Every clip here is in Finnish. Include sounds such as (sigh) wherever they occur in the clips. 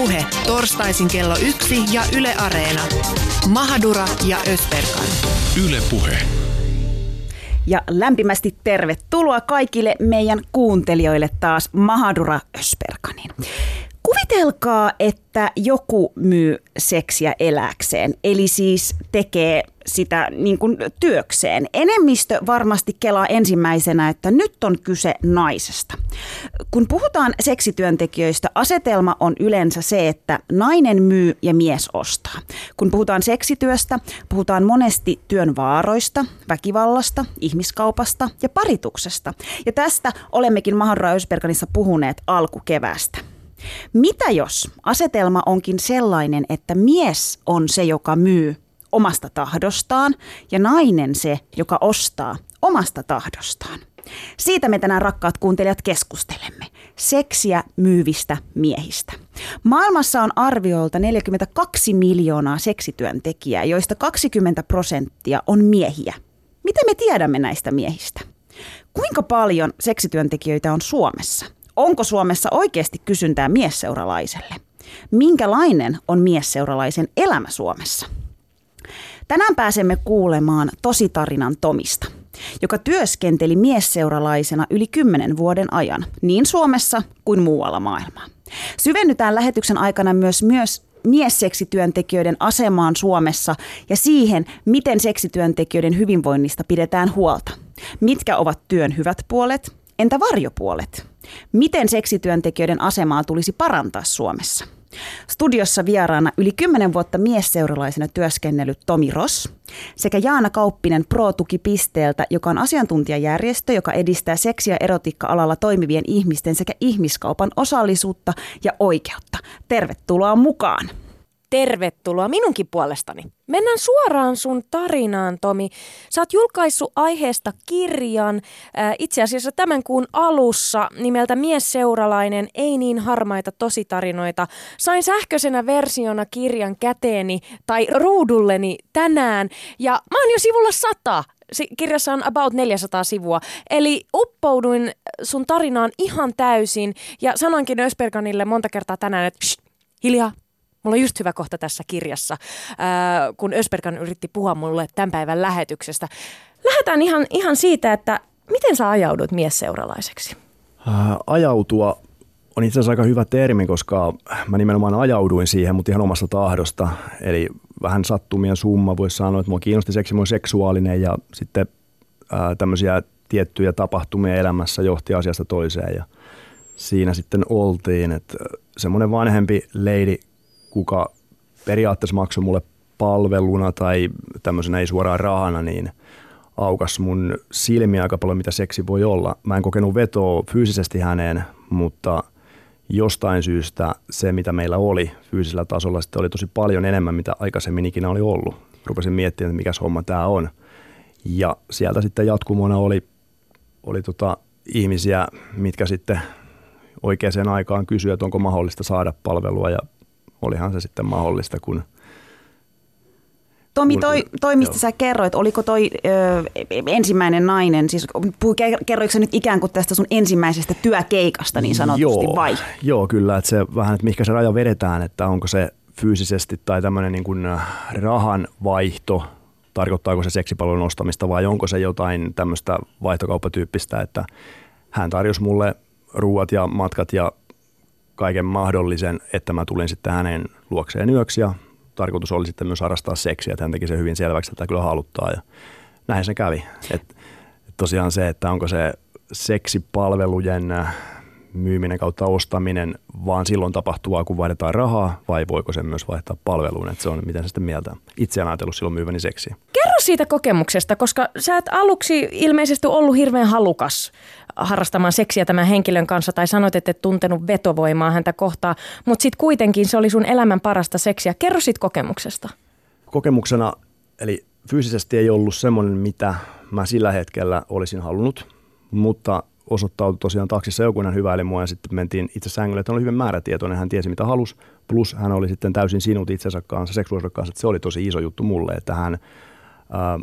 Puhe torstaisin kello yksi ja Yle Areena. Mahadura ja Ösberkan. Yle Puhe. Ja lämpimästi tervetuloa kaikille meidän kuuntelijoille taas Mahadura Ösperkanin. Kuvitelkaa, että joku myy seksiä eläkseen, eli siis tekee sitä niin kuin työkseen. Enemmistö varmasti kelaa ensimmäisenä, että nyt on kyse naisesta. Kun puhutaan seksityöntekijöistä, asetelma on yleensä se, että nainen myy ja mies ostaa. Kun puhutaan seksityöstä, puhutaan monesti työn vaaroista, väkivallasta, ihmiskaupasta ja parituksesta. Ja tästä olemmekin Ösberganissa puhuneet alkukevästä. Mitä jos asetelma onkin sellainen, että mies on se, joka myy omasta tahdostaan ja nainen se, joka ostaa omasta tahdostaan? Siitä me tänään rakkaat kuuntelijat keskustelemme. Seksiä myyvistä miehistä. Maailmassa on arvioilta 42 miljoonaa seksityöntekijää, joista 20 prosenttia on miehiä. Mitä me tiedämme näistä miehistä? Kuinka paljon seksityöntekijöitä on Suomessa? Onko Suomessa oikeasti kysyntää miesseuralaiselle? Minkälainen on miesseuralaisen elämä Suomessa? Tänään pääsemme kuulemaan tositarinan Tomista, joka työskenteli miesseuralaisena yli kymmenen vuoden ajan, niin Suomessa kuin muualla maailmaa. Syvennytään lähetyksen aikana myös, myös miesseksityöntekijöiden asemaan Suomessa ja siihen, miten seksityöntekijöiden hyvinvoinnista pidetään huolta. Mitkä ovat työn hyvät puolet? Entä varjopuolet? Miten seksityöntekijöiden asemaa tulisi parantaa Suomessa? Studiossa vieraana yli 10 vuotta miesseuralaisena työskennellyt Tomi Ross sekä Jaana Kauppinen Pro-tukipisteeltä, joka on asiantuntijajärjestö, joka edistää seksi- ja erotiikka-alalla toimivien ihmisten sekä ihmiskaupan osallisuutta ja oikeutta. Tervetuloa mukaan! Tervetuloa minunkin puolestani. Mennään suoraan sun tarinaan, Tomi. Sä oot julkaissut aiheesta kirjan äh, itse asiassa tämän kuun alussa nimeltä Mies seuralainen, ei niin harmaita tositarinoita. Sain sähköisenä versiona kirjan käteeni tai ruudulleni tänään ja mä oon jo sivulla sata. Kirjassa on about 400 sivua. Eli uppouduin sun tarinaan ihan täysin ja sanoinkin Ösperganille monta kertaa tänään, että hiljaa, Mulla on just hyvä kohta tässä kirjassa, ää, kun Ösperkan yritti puhua mulle tämän päivän lähetyksestä. Lähdetään ihan, ihan siitä, että miten sä ajaudut miesseuralaiseksi? Ää, ajautua on itse asiassa aika hyvä termi, koska mä nimenomaan ajauduin siihen, mutta ihan omasta tahdosta. Eli vähän sattumien summa voisi sanoa, että mua kiinnosti seksi, mua seksuaalinen ja sitten ää, tämmöisiä tiettyjä tapahtumia elämässä johti asiasta toiseen ja siinä sitten oltiin, että semmoinen vanhempi leidi kuka periaatteessa maksoi mulle palveluna tai tämmöisenä ei suoraan rahana, niin aukas mun silmiä aika paljon, mitä seksi voi olla. Mä en kokenut vetoa fyysisesti häneen, mutta jostain syystä se, mitä meillä oli fyysisellä tasolla, sitten oli tosi paljon enemmän, mitä aikaisemmin ikinä oli ollut. Rupesin miettimään, että mikä homma tämä on. Ja sieltä sitten jatkumona oli, oli tota ihmisiä, mitkä sitten oikeaan aikaan kysyivät, että onko mahdollista saada palvelua ja olihan se sitten mahdollista, kun Tomi, toi, toi mistä Joo. sä kerroit, oliko toi ö, ensimmäinen nainen, siis kerroiko sä nyt ikään kuin tästä sun ensimmäisestä työkeikasta niin sanotusti Joo, vai? Joo, kyllä, että se vähän, että mihinkä se raja vedetään, että onko se fyysisesti tai tämmöinen niin kuin rahan vaihto, tarkoittaako se seksipalvelun ostamista vai onko se jotain tämmöistä vaihtokauppatyyppistä, että hän tarjosi mulle ruuat ja matkat ja kaiken mahdollisen, että mä tulin sitten hänen luokseen yöksi ja tarkoitus oli sitten myös harrastaa seksiä, että hän teki sen hyvin selväksi, että kyllä haluttaa ja näin se kävi. Et, et tosiaan se, että onko se seksipalvelujen myyminen kautta ostaminen vaan silloin tapahtuvaa, kun vaihdetaan rahaa, vai voiko se myös vaihtaa palveluun, että se on miten se sitten mieltä. Itse en ajatellut silloin myyväni seksiä. Kerro siitä kokemuksesta, koska sä et aluksi ilmeisesti ollut hirveän halukas harrastamaan seksiä tämän henkilön kanssa tai sanoit, että et tuntenut vetovoimaa häntä kohtaan, mutta sitten kuitenkin se oli sun elämän parasta seksiä. Kerro siitä kokemuksesta. Kokemuksena, eli fyysisesti ei ollut semmoinen, mitä mä sillä hetkellä olisin halunnut, mutta osoittautui tosiaan taksissa joku, hän hyväili mua ja sitten mentiin itse sängylle, että hän oli hyvin määrätietoinen, hän tiesi mitä halusi, plus hän oli sitten täysin sinut itsensä kanssa, seksuaalisuuden kanssa, että se oli tosi iso juttu mulle, että hän ää,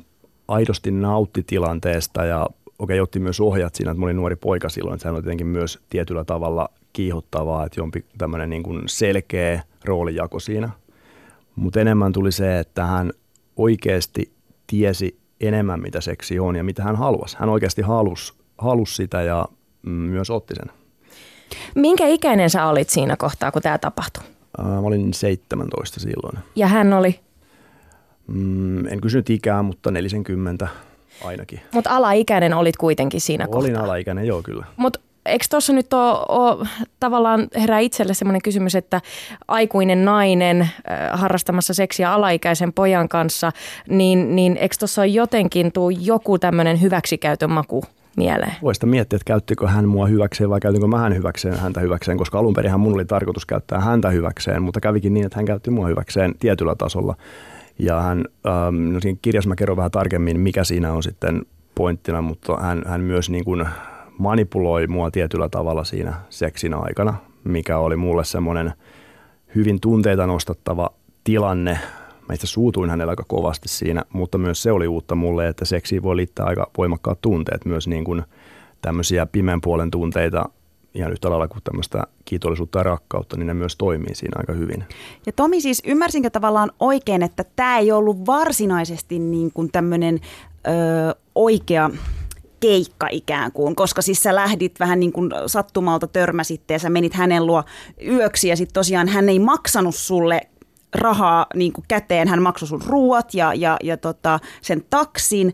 aidosti nautti tilanteesta ja okei, otti myös ohjat siinä, että mä olin nuori poika silloin, että hän oli tietenkin myös tietyllä tavalla kiihottavaa, että jompi tämmöinen niin kuin selkeä roolijako siinä. Mutta enemmän tuli se, että hän oikeasti tiesi enemmän, mitä seksi on ja mitä hän halusi. Hän oikeasti halusi, halusi sitä ja mm, myös otti sen. Minkä ikäinen sä olit siinä kohtaa, kun tämä tapahtui? Mä olin 17 silloin. Ja hän oli? Mm, en kysynyt ikää, mutta 40 ainakin. Mutta alaikäinen olit kuitenkin siinä Olin kohtaa. alaikäinen, joo kyllä. Mutta eikö tuossa nyt ole, ole tavallaan herää itselle sellainen kysymys, että aikuinen nainen äh, harrastamassa seksiä alaikäisen pojan kanssa, niin, niin eikö tuossa jotenkin tuu joku tämmöinen hyväksikäytön maku mieleen? Voista miettiä, että käyttikö hän mua hyväkseen vai käytinkö mä hän hyväkseen häntä hyväkseen, koska alun perinhän mun oli tarkoitus käyttää häntä hyväkseen, mutta kävikin niin, että hän käytti mua hyväkseen tietyllä tasolla. Ja hän, ähm, no siinä kirjassa mä kerron vähän tarkemmin, mikä siinä on sitten pointtina, mutta hän, hän myös niin kuin manipuloi mua tietyllä tavalla siinä seksin aikana, mikä oli mulle semmoinen hyvin tunteita nostattava tilanne. Mä itse suutuin hänellä aika kovasti siinä, mutta myös se oli uutta mulle, että seksiin voi liittää aika voimakkaat tunteet, myös niin kuin tämmöisiä pimeän puolen tunteita ihan yhtä lailla kuin tämmöistä kiitollisuutta ja rakkautta, niin ne myös toimii siinä aika hyvin. Ja Tomi siis, ymmärsinkö tavallaan oikein, että tämä ei ollut varsinaisesti niin kuin tämmöinen ö, oikea keikka ikään kuin, koska siis sä lähdit vähän niin kuin sattumalta törmäsitte ja sä menit hänen luo yöksi ja sitten tosiaan hän ei maksanut sulle rahaa niin kuin käteen, hän maksoi sun ruuat ja, ja, ja tota, sen taksin,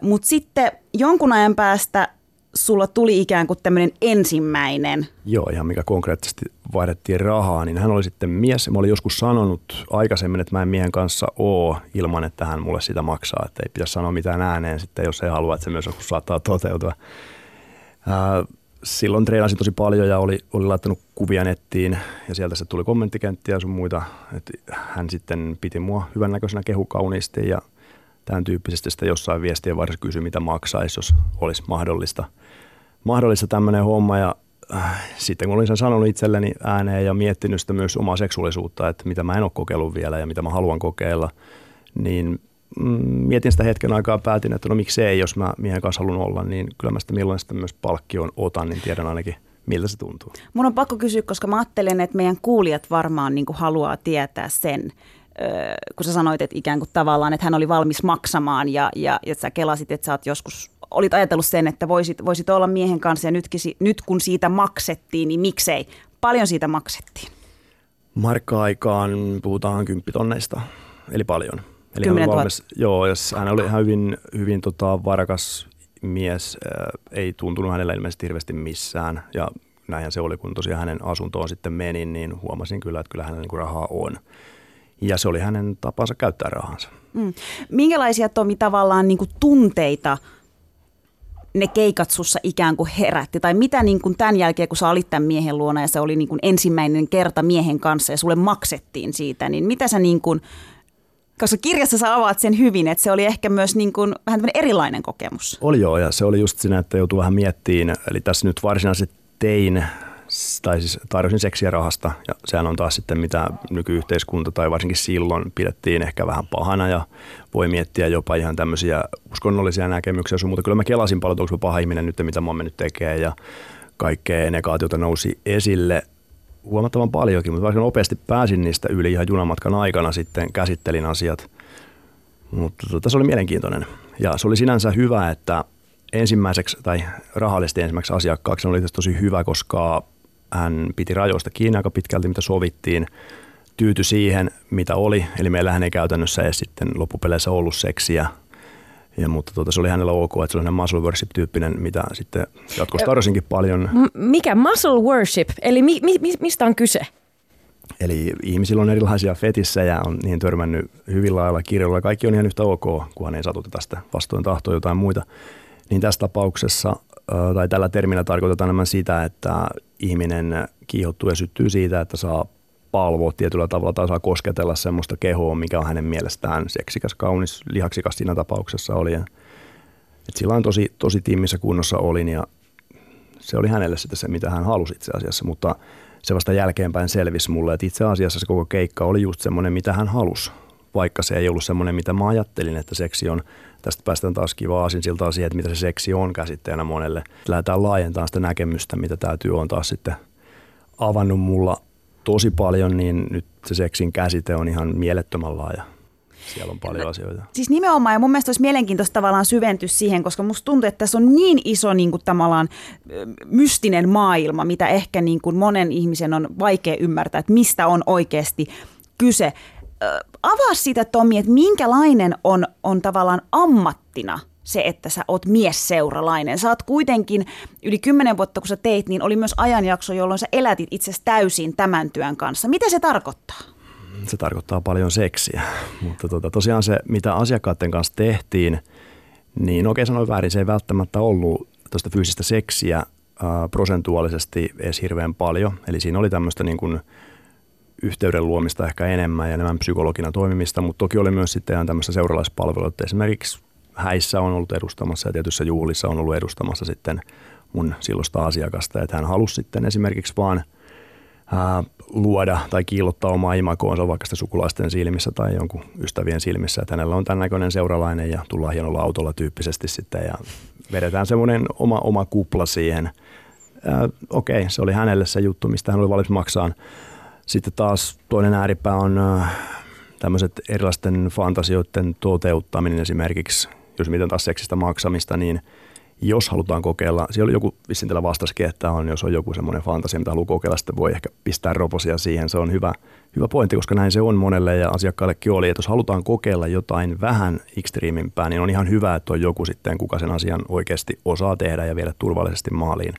mutta sitten jonkun ajan päästä sulla tuli ikään kuin tämmöinen ensimmäinen. Joo, ihan mikä konkreettisesti vaihdettiin rahaa, niin hän oli sitten mies. Mä olin joskus sanonut aikaisemmin, että mä en miehen kanssa oo ilman, että hän mulle sitä maksaa. Että ei pitäisi sanoa mitään ääneen sitten, jos ei halua, että se myös joskus saattaa toteutua. Silloin treenasin tosi paljon ja oli, oli laittanut kuvia nettiin ja sieltä se tuli kommenttikenttiä ja sun muita. Että hän sitten piti mua hyvännäköisenä kehukauniisti ja tämän tyyppisesti sitä jossain viestien varsin kysyi, mitä maksaisi, jos olisi mahdollista, mahdollista tämmöinen homma. Ja äh, sitten kun olin sen sanonut itselleni ääneen ja miettinyt sitä myös omaa seksuaalisuutta, että mitä mä en ole kokeillut vielä ja mitä mä haluan kokeilla, niin mietin sitä hetken aikaa päätin, että no miksei, jos mä miehen kanssa haluan olla, niin kyllä mä sitä milloin sitten myös palkkioon otan, niin tiedän ainakin, miltä se tuntuu. Mun on pakko kysyä, koska mä ajattelen, että meidän kuulijat varmaan niin kuin haluaa tietää sen, kun sä sanoit, että ikään kuin tavallaan, että hän oli valmis maksamaan ja, ja, ja sä kelasit, että sä oot joskus, olit ajatellut sen, että voisit, voisit olla miehen kanssa ja nytkin, nyt kun siitä maksettiin, niin miksei? Paljon siitä maksettiin? Markka-aikaan puhutaan kymppitonneista, eli paljon. Eli 10 000. valmis, joo, jos hän oli ihan hyvin, hyvin tota, varakas mies, ei tuntunut hänellä ilmeisesti hirveästi missään ja näinhän se oli, kun tosiaan hänen asuntoon sitten menin, niin huomasin kyllä, että kyllä hänellä niin rahaa on ja se oli hänen tapansa käyttää rahansa. Mm. Minkälaisia Tomi tavallaan niin kuin tunteita ne keikat sussa ikään kuin herätti? Tai mitä niin kuin tämän jälkeen, kun sä olit tämän miehen luona ja se oli niin kuin ensimmäinen kerta miehen kanssa ja sulle maksettiin siitä, niin mitä sä niin kuin, koska kirjassa sä avaat sen hyvin, että se oli ehkä myös niin kuin vähän erilainen kokemus. Oli joo, ja se oli just siinä, että joutui vähän miettiin, eli tässä nyt varsinaisesti tein tai siis tarjosin seksiä rahasta ja sehän on taas sitten mitä nykyyhteiskunta tai varsinkin silloin pidettiin ehkä vähän pahana ja voi miettiä jopa ihan tämmöisiä uskonnollisia näkemyksiä sun, mutta kyllä mä kelasin paljon, onko paha ihminen nyt, mitä mä oon mennyt tekemään ja kaikkea negaatiota nousi esille huomattavan paljonkin, mutta vaikka nopeasti pääsin niistä yli ihan junamatkan aikana sitten käsittelin asiat. Mutta tota, se oli mielenkiintoinen ja se oli sinänsä hyvä, että ensimmäiseksi tai rahallisesti ensimmäiseksi asiakkaaksi oli tosi hyvä, koska hän piti rajoista kiinni aika pitkälti, mitä sovittiin, tyyty siihen, mitä oli. Eli meillähän ei käytännössä edes sitten loppupeleissä ollut seksiä. Ja, mutta tuota, se oli hänellä ok, että se oli muscle worship-tyyppinen, mitä sitten jatkossa tarjosinkin paljon. Mikä muscle worship? Eli mi, mi, mistä on kyse? Eli ihmisillä on erilaisia fetissejä, on niihin törmännyt hyvin lailla kirjoilla. Kaikki on ihan yhtä ok, kunhan ei satuteta sitä vastoin tahtoa jotain muita. Niin tässä tapauksessa tai tällä termillä tarkoitetaan enemmän sitä, että ihminen kiihottuu ja syttyy siitä, että saa palvoa tietyllä tavalla tai saa kosketella semmoista kehoa, mikä on hänen mielestään seksikäs, kaunis, lihaksikas siinä tapauksessa oli. Et sillä on tosi, tosi tiimissä kunnossa olin ja se oli hänelle sitten se, mitä hän halusi itse asiassa, mutta se vasta jälkeenpäin selvisi mulle, että itse asiassa se koko keikka oli just semmoinen, mitä hän halusi, vaikka se ei ollut semmoinen, mitä mä ajattelin, että seksi on tästä päästään taas kiva aasinsiltaan siihen, että mitä se seksi on käsitteenä monelle. Lähdetään laajentamaan sitä näkemystä, mitä tämä työ on taas sitten avannut mulla tosi paljon, niin nyt se seksin käsite on ihan mielettömän laaja. Siellä on paljon asioita. Siis nimenomaan, ja mun mielestä olisi mielenkiintoista tavallaan syventyä siihen, koska musta tuntuu, että tässä on niin iso niin kuin, tavallaan mystinen maailma, mitä ehkä niin kuin monen ihmisen on vaikea ymmärtää, että mistä on oikeasti kyse. Avaa sitä Tomi, että minkälainen on, on tavallaan ammattina se, että sä oot miesseuralainen. Sä oot kuitenkin yli kymmenen vuotta, kun sä teit, niin oli myös ajanjakso, jolloin sä elätit itse täysin tämän työn kanssa. Mitä se tarkoittaa? Se tarkoittaa paljon seksiä, (laughs) mutta tota, tosiaan se, mitä asiakkaiden kanssa tehtiin, niin oikein sanoin väärin, se ei välttämättä ollut tuosta fyysistä seksiä prosentuaalisesti edes hirveän paljon. Eli siinä oli tämmöistä niin kuin yhteyden luomista ehkä enemmän ja enemmän psykologina toimimista, mutta toki oli myös sitten ihan tämmöistä seuralaispalvelua, että esimerkiksi häissä on ollut edustamassa ja tietyissä juhlissa on ollut edustamassa sitten mun silloista asiakasta, että hän halusi sitten esimerkiksi vaan ää, luoda tai kiillottaa omaa imakoonsa vaikka sitä sukulaisten silmissä tai jonkun ystävien silmissä, että hänellä on tämän näköinen seuralainen ja tullaan hienolla autolla tyyppisesti sitten ja vedetään semmoinen oma, oma kupla siihen. Ää, okei, se oli hänelle se juttu, mistä hän oli valmis maksaa. Sitten taas toinen ääripää on tämmöiset erilaisten fantasioiden toteuttaminen esimerkiksi jos miten taas seksistä maksamista, niin jos halutaan kokeilla, siellä oli joku vissiin tällä vastasikin, että on, jos on joku semmoinen fantasia, mitä haluaa kokeilla, sitten voi ehkä pistää roposia siihen. Se on hyvä, hyvä pointti, koska näin se on monelle ja asiakkaallekin oli, että jos halutaan kokeilla jotain vähän ekstriimimpää, niin on ihan hyvä, että on joku sitten, kuka sen asian oikeasti osaa tehdä ja viedä turvallisesti maaliin,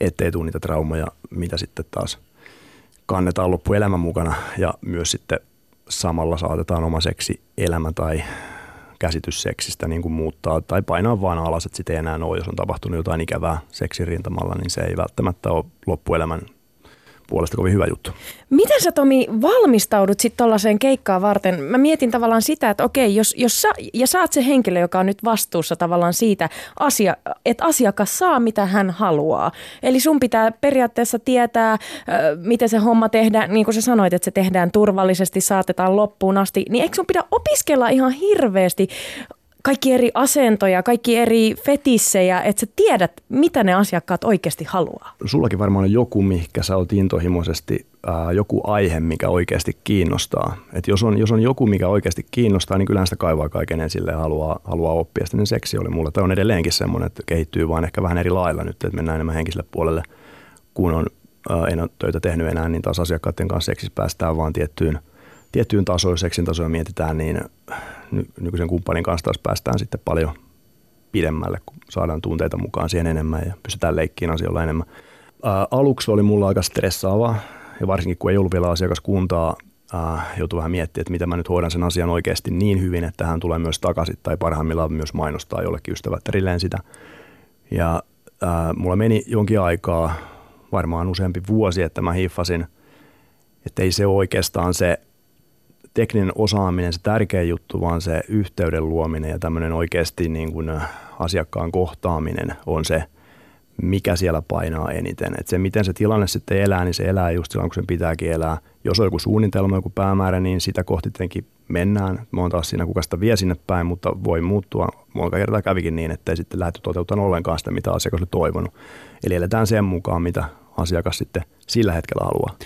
ettei tule niitä traumoja, mitä sitten taas kannetaan loppuelämän mukana ja myös sitten samalla saatetaan oma seksi elämä tai käsitys seksistä niin kuin muuttaa tai painaa vaan alas, että sitten ei enää ole, jos on tapahtunut jotain ikävää seksin rintamalla, niin se ei välttämättä ole loppuelämän puolesta kovin hyvä juttu. Miten sä Tomi valmistaudut sitten tuollaiseen keikkaan varten? Mä mietin tavallaan sitä, että okei, jos, jos sä, ja sä oot se henkilö, joka on nyt vastuussa tavallaan siitä, asia, että asiakas saa mitä hän haluaa. Eli sun pitää periaatteessa tietää, miten se homma tehdään, niin kuin sä sanoit, että se tehdään turvallisesti, saatetaan loppuun asti. Niin eikö sun pidä opiskella ihan hirveästi kaikki eri asentoja, kaikki eri fetissejä, että sä tiedät, mitä ne asiakkaat oikeasti haluaa. Sullakin varmaan on joku, mikä sä oot intohimoisesti, ää, joku aihe, mikä oikeasti kiinnostaa. Et jos, on, jos on joku, mikä oikeasti kiinnostaa, niin kyllähän sitä kaivaa kaiken esille ja haluaa, haluaa oppia. Sitten seksi oli mulle, tai on edelleenkin semmoinen, että kehittyy vaan ehkä vähän eri lailla nyt, että mennään enemmän henkiselle puolelle, kun on, ää, en ole töitä tehnyt enää, niin taas asiakkaiden kanssa seksissä päästään vaan tiettyyn, tiettyyn tasoon, seksin tasoon mietitään, niin nykyisen kumppanin kanssa taas päästään sitten paljon pidemmälle, kun saadaan tunteita mukaan siihen enemmän ja pystytään leikkiin asioilla enemmän. Ää, aluksi oli mulla aika stressaavaa ja varsinkin kun ei ollut vielä asiakaskuntaa, ää, joutui vähän miettimään, että miten mä nyt hoidan sen asian oikeasti niin hyvin, että hän tulee myös takaisin tai parhaimmillaan myös mainostaa jollekin ystävättärilleen sitä. Ja ää, mulla meni jonkin aikaa, varmaan useampi vuosi, että mä hiffasin, että ei se oikeastaan se tekninen osaaminen se tärkeä juttu, vaan se yhteyden luominen ja tämmöinen oikeasti niin kuin äh, asiakkaan kohtaaminen on se, mikä siellä painaa eniten. Et se, miten se tilanne sitten elää, niin se elää just silloin, kun sen pitääkin elää. Jos on joku suunnitelma, joku päämäärä, niin sitä kohti tietenkin mennään. Mä oon taas siinä, kuka sitä vie sinne päin, mutta voi muuttua. Monta kertaa kävikin niin, että ei sitten lähdetty toteuttamaan ollenkaan sitä, mitä asiakas oli toivonut. Eli eletään sen mukaan, mitä asiakas sitten sillä hetkellä haluaa.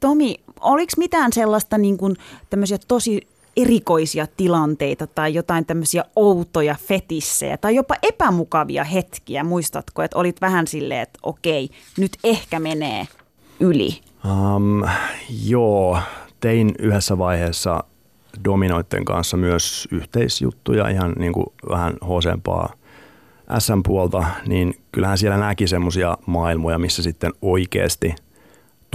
Tomi, oliko mitään sellaista niin kuin, tosi erikoisia tilanteita tai jotain tämmöisiä outoja fetissejä tai jopa epämukavia hetkiä, muistatko, että olit vähän silleen, että okei, nyt ehkä menee yli? Um, joo, tein yhdessä vaiheessa dominoiden kanssa myös yhteisjuttuja, ihan niin kuin vähän hosempaa SM-puolta, niin kyllähän siellä näki semmoisia maailmoja, missä sitten oikeasti –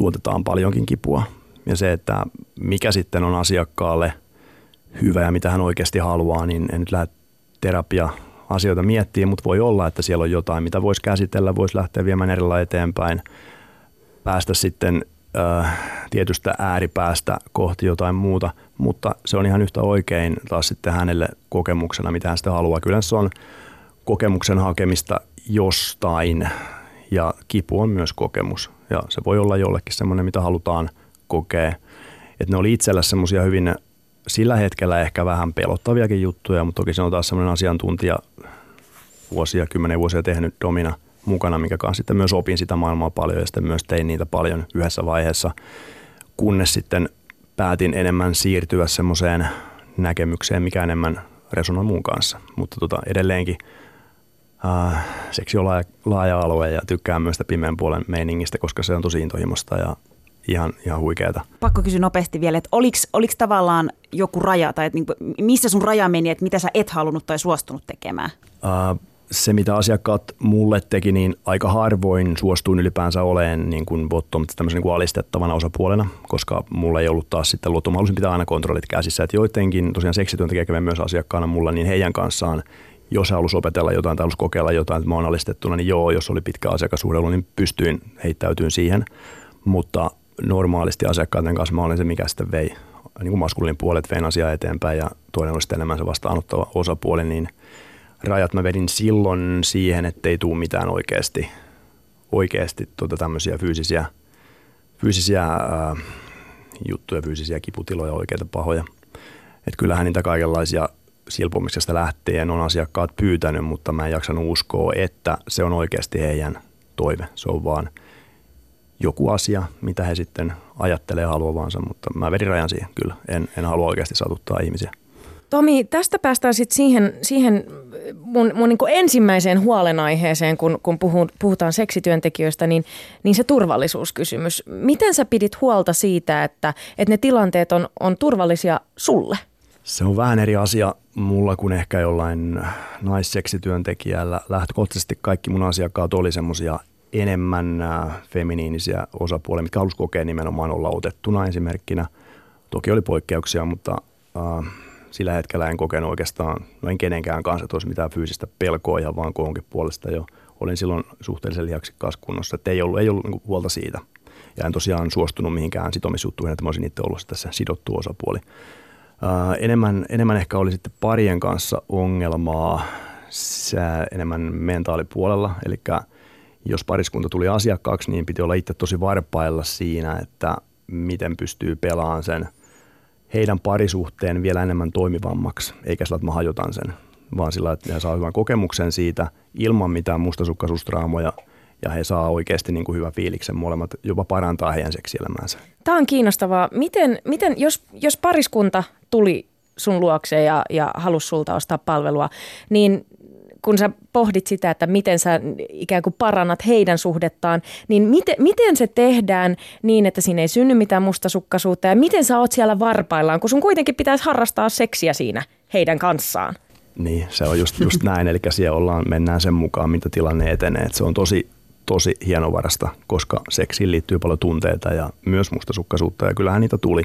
tuotetaan paljonkin kipua. Ja se, että mikä sitten on asiakkaalle hyvä ja mitä hän oikeasti haluaa, niin en nyt lähde terapia asioita miettiä, mutta voi olla, että siellä on jotain, mitä voisi käsitellä, voisi lähteä viemään erillä eteenpäin, päästä sitten äh, tietystä ääripäästä kohti jotain muuta, mutta se on ihan yhtä oikein taas sitten hänelle kokemuksena, mitä hän sitten haluaa. Kyllä se on kokemuksen hakemista jostain ja kipu on myös kokemus ja se voi olla jollekin semmoinen, mitä halutaan kokea. Että ne oli itsellä semmoisia hyvin sillä hetkellä ehkä vähän pelottaviakin juttuja, mutta toki se on taas semmoinen asiantuntija vuosia, kymmenen vuosia tehnyt domina mukana, minkä kanssa sitten myös opin sitä maailmaa paljon ja sitten myös tein niitä paljon yhdessä vaiheessa, kunnes sitten päätin enemmän siirtyä semmoiseen näkemykseen, mikä enemmän resonoi mun kanssa. Mutta tota, edelleenkin äh, seksi on laaja, laaja alue ja tykkään myös sitä pimeän puolen meiningistä, koska se on tosi intohimosta ja ihan, ihan huikeeta. Pakko kysyä nopeasti vielä, että oliko tavallaan joku raja tai että niin, missä sun raja meni, että mitä sä et halunnut tai suostunut tekemään? Uh, se, mitä asiakkaat mulle teki, niin aika harvoin suostuin ylipäänsä oleen niin kuin bottom tämmöisen niin kuin alistettavana osapuolena, koska mulla ei ollut taas sitten luottu. Mä halusin pitää aina kontrollit käsissä. Että joidenkin tosiaan seksityöntekijä kävi myös asiakkaana mulla, niin heidän kanssaan jos halusi opetella jotain tai halusi kokeilla jotain, että mä oon alistettuna, niin joo, jos oli pitkä asiakasuudelu, niin pystyin heittäytymään siihen. Mutta normaalisti asiakkaiden kanssa mä olin se, mikä sitten vei niin kuin maskuliinin puolet vein asiaa eteenpäin ja toinen oli sitten enemmän se vastaanottava osapuoli, niin rajat mä vedin silloin siihen, ettei tule mitään oikeasti, oikeasti tuota tämmöisiä fyysisiä, fyysisiä ää, juttuja, fyysisiä kiputiloja, oikeita pahoja. Että kyllähän niitä kaikenlaisia silpomisesta lähtien on asiakkaat pyytänyt, mutta mä en jaksanut uskoa, että se on oikeasti heidän toive. Se on vaan – joku asia, mitä he sitten ajattelee haluavansa, mutta mä vedin rajan siihen kyllä. En, en halua oikeasti satuttaa ihmisiä. Tomi, tästä päästään sitten siihen, siihen mun, mun niin ensimmäiseen huolenaiheeseen, kun, kun puhutaan seksityöntekijöistä, niin, niin se turvallisuuskysymys. Miten sä pidit huolta siitä, että, että ne tilanteet on, on turvallisia sulle? Se on vähän eri asia mulla kuin ehkä jollain naisseksityöntekijällä. Lähtökohtaisesti kaikki mun asiakkaat oli semmoisia enemmän äh, feminiinisiä osapuolia, mitkä halusi kokea nimenomaan olla otettuna esimerkkinä. Toki oli poikkeuksia, mutta äh, sillä hetkellä en kokenut oikeastaan, no en kenenkään kanssa, että olisi mitään fyysistä pelkoa ihan vaan kohonkin puolesta jo. Olin silloin suhteellisen lihaksikkaassa kunnossa, että ei ollut, ei ollut niin huolta siitä. Ja en tosiaan suostunut mihinkään sitomisjuttuihin, että mä olisin itse ollut tässä sidottu osapuoli. Enemmän, enemmän ehkä oli sitten parien kanssa ongelmaa enemmän mentaalipuolella, eli jos pariskunta tuli asiakkaaksi, niin piti olla itse tosi varpailla siinä, että miten pystyy pelaamaan sen heidän parisuhteen vielä enemmän toimivammaksi, eikä sillä, että mä hajotan sen, vaan sillä, että he saa hyvän kokemuksen siitä ilman mitään mustasukkaisuustraamoja ja he saa oikeasti niin kuin hyvän fiiliksen molemmat, jopa parantaa heidän seksielämäänsä. Tämä on kiinnostavaa. Miten, miten jos, jos pariskunta tuli sun luokse ja, ja halusi sulta ostaa palvelua, niin kun sä pohdit sitä, että miten sä ikään kuin parannat heidän suhdettaan, niin miten, miten se tehdään niin, että siinä ei synny mitään mustasukkaisuutta ja miten sä oot siellä varpaillaan, kun sun kuitenkin pitäisi harrastaa seksiä siinä heidän kanssaan? Niin, se on just, just näin, eli siellä ollaan, mennään sen mukaan, mitä tilanne etenee. Et se on tosi, tosi hienovarasta, koska seksiin liittyy paljon tunteita ja myös mustasukkaisuutta, ja kyllähän niitä tuli.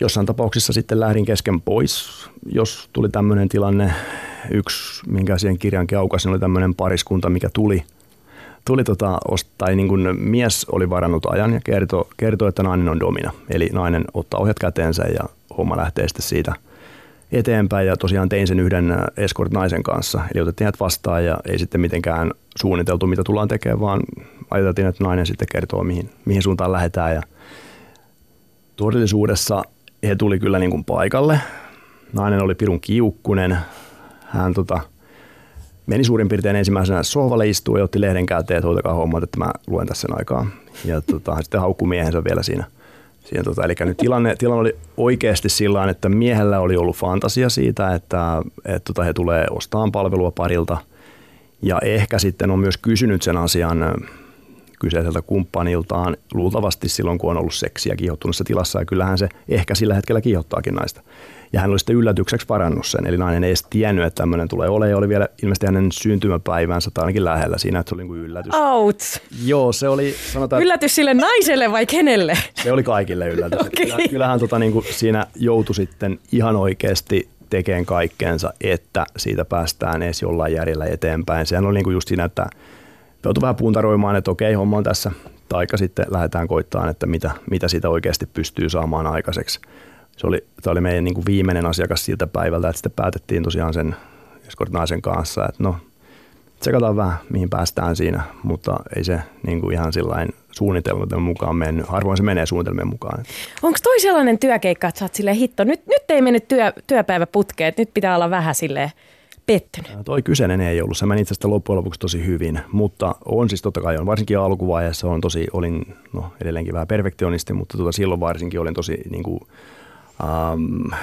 Jossain tapauksissa sitten lähdin kesken pois, jos tuli tämmöinen tilanne. Yksi, minkä siihen kirjankin aukasin, oli tämmöinen pariskunta, mikä tuli, tuli tota, tai niin kuin mies oli varannut ajan ja kertoi, kertoi, että nainen on domina. Eli nainen ottaa ohjat käteensä ja homma lähtee sitten siitä eteenpäin. Ja tosiaan tein sen yhden escort-naisen kanssa. Eli otettiin hänet vastaan ja ei sitten mitenkään suunniteltu, mitä tullaan tekemään, vaan ajateltiin, että nainen sitten kertoo, mihin, mihin suuntaan lähdetään. Ja todellisuudessa he tuli kyllä niin kuin paikalle. Nainen oli pirun kiukkunen. Hän tota, meni suurin piirtein ensimmäisenä sohvalle istua ja otti lehden käteen, että hoitakaa hommat, että mä luen tässä sen aikaa. Ja tota, sitten haukkui miehensä vielä siinä. Siinä tota, eli nyt tilanne, tilanne oli oikeasti sillä että miehellä oli ollut fantasia siitä, että, että tota, he tulee ostamaan palvelua parilta. Ja ehkä sitten on myös kysynyt sen asian kyseiseltä kumppaniltaan luultavasti silloin, kun on ollut seksiä kiihottuneessa tilassa. Ja kyllähän se ehkä sillä hetkellä kiihottaakin naista. Ja hän oli sitten yllätykseksi varannut sen. Eli nainen ei edes tiennyt, että tämmöinen tulee olemaan. Ja oli vielä ilmeisesti hänen syntymäpäivänsä tai ainakin lähellä siinä, että se oli niin yllätys. Out. Joo, se oli... Sanotaan, yllätys sille naiselle vai kenelle? Se oli kaikille yllätys. okay. Kyllähän tota, niin kuin siinä joutui sitten ihan oikeasti tekemään kaikkeensa, että siitä päästään edes jollain järjellä eteenpäin. Sehän oli niin kuin just siinä, että joutui vähän puntaroimaan, että okei, homma on tässä, taika sitten lähdetään koittamaan, että mitä, mitä siitä oikeasti pystyy saamaan aikaiseksi. Se oli, tämä oli meidän niin kuin viimeinen asiakas siltä päivältä, että sitten päätettiin tosiaan sen escort-naisen kanssa, että no, tsekataan vähän, mihin päästään siinä, mutta ei se niin kuin ihan sillain suunnitelmien mukaan mennyt. Harvoin se menee suunnitelmien mukaan. Onko toi sellainen työkeikka, että sä oot silleen hitto, nyt, nyt ei mennyt työ, työpäivä putkeen, että nyt pitää olla vähän silleen pettynyt? Toi kyseinen ei ollut. Se meni itse asiassa loppujen lopuksi tosi hyvin, mutta on siis totta kai on. Varsinkin alkuvaiheessa on tosi, olin no, edelleenkin vähän perfektionisti, mutta tota, silloin varsinkin olin tosi niin kuin, ähm,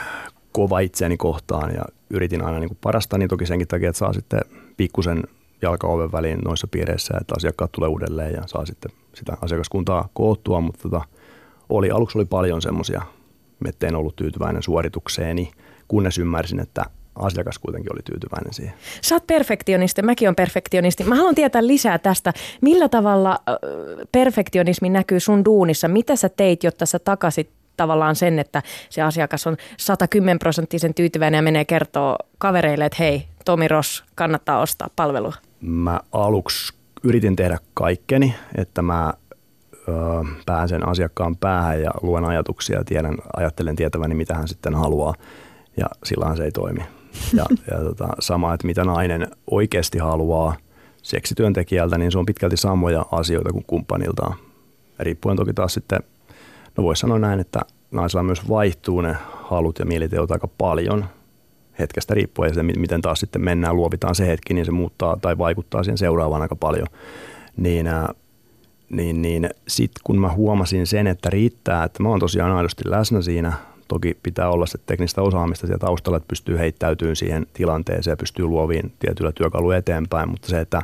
kova itseäni kohtaan ja yritin aina niin parasta, niin toki senkin takia, että saa sitten pikkusen jalkaoven väliin noissa piireissä, että asiakkaat tulee uudelleen ja saa sitten sitä asiakaskuntaa koottua, mutta tota, oli, aluksi oli paljon semmoisia, että en ollut tyytyväinen suoritukseeni, kunnes ymmärsin, että asiakas kuitenkin oli tyytyväinen siihen. Sä oot perfektionisti, mäkin on perfektionisti. Mä haluan tietää lisää tästä. Millä tavalla perfektionismi näkyy sun duunissa? Mitä sä teit, jotta sä takasit tavallaan sen, että se asiakas on 110 prosenttisen tyytyväinen ja menee kertoo kavereille, että hei, Tomi Ross, kannattaa ostaa palvelua? Mä aluksi yritin tehdä kaikkeni, että mä ö, pääsen asiakkaan päähän ja luen ajatuksia ja tiedän, ajattelen tietäväni, mitä hän sitten haluaa. Ja silloin se ei toimi. Ja, ja (laughs) tota, sama, että mitä nainen oikeasti haluaa seksityöntekijältä, niin se on pitkälti samoja asioita kuin kumppaniltaan. Riippuen toki taas sitten, no voisi sanoa näin, että naisilla myös vaihtuu ne halut ja mieliteot aika paljon hetkestä riippuen ja se, miten taas sitten mennään, luovitaan se hetki, niin se muuttaa tai vaikuttaa siihen seuraavaan aika paljon. Niin, ää, niin, niin sitten kun mä huomasin sen, että riittää, että mä oon tosiaan aidosti läsnä siinä, toki pitää olla se teknistä osaamista siellä taustalla, että pystyy heittäytymään siihen tilanteeseen ja pystyy luoviin tietyllä työkaluilla eteenpäin, mutta se, että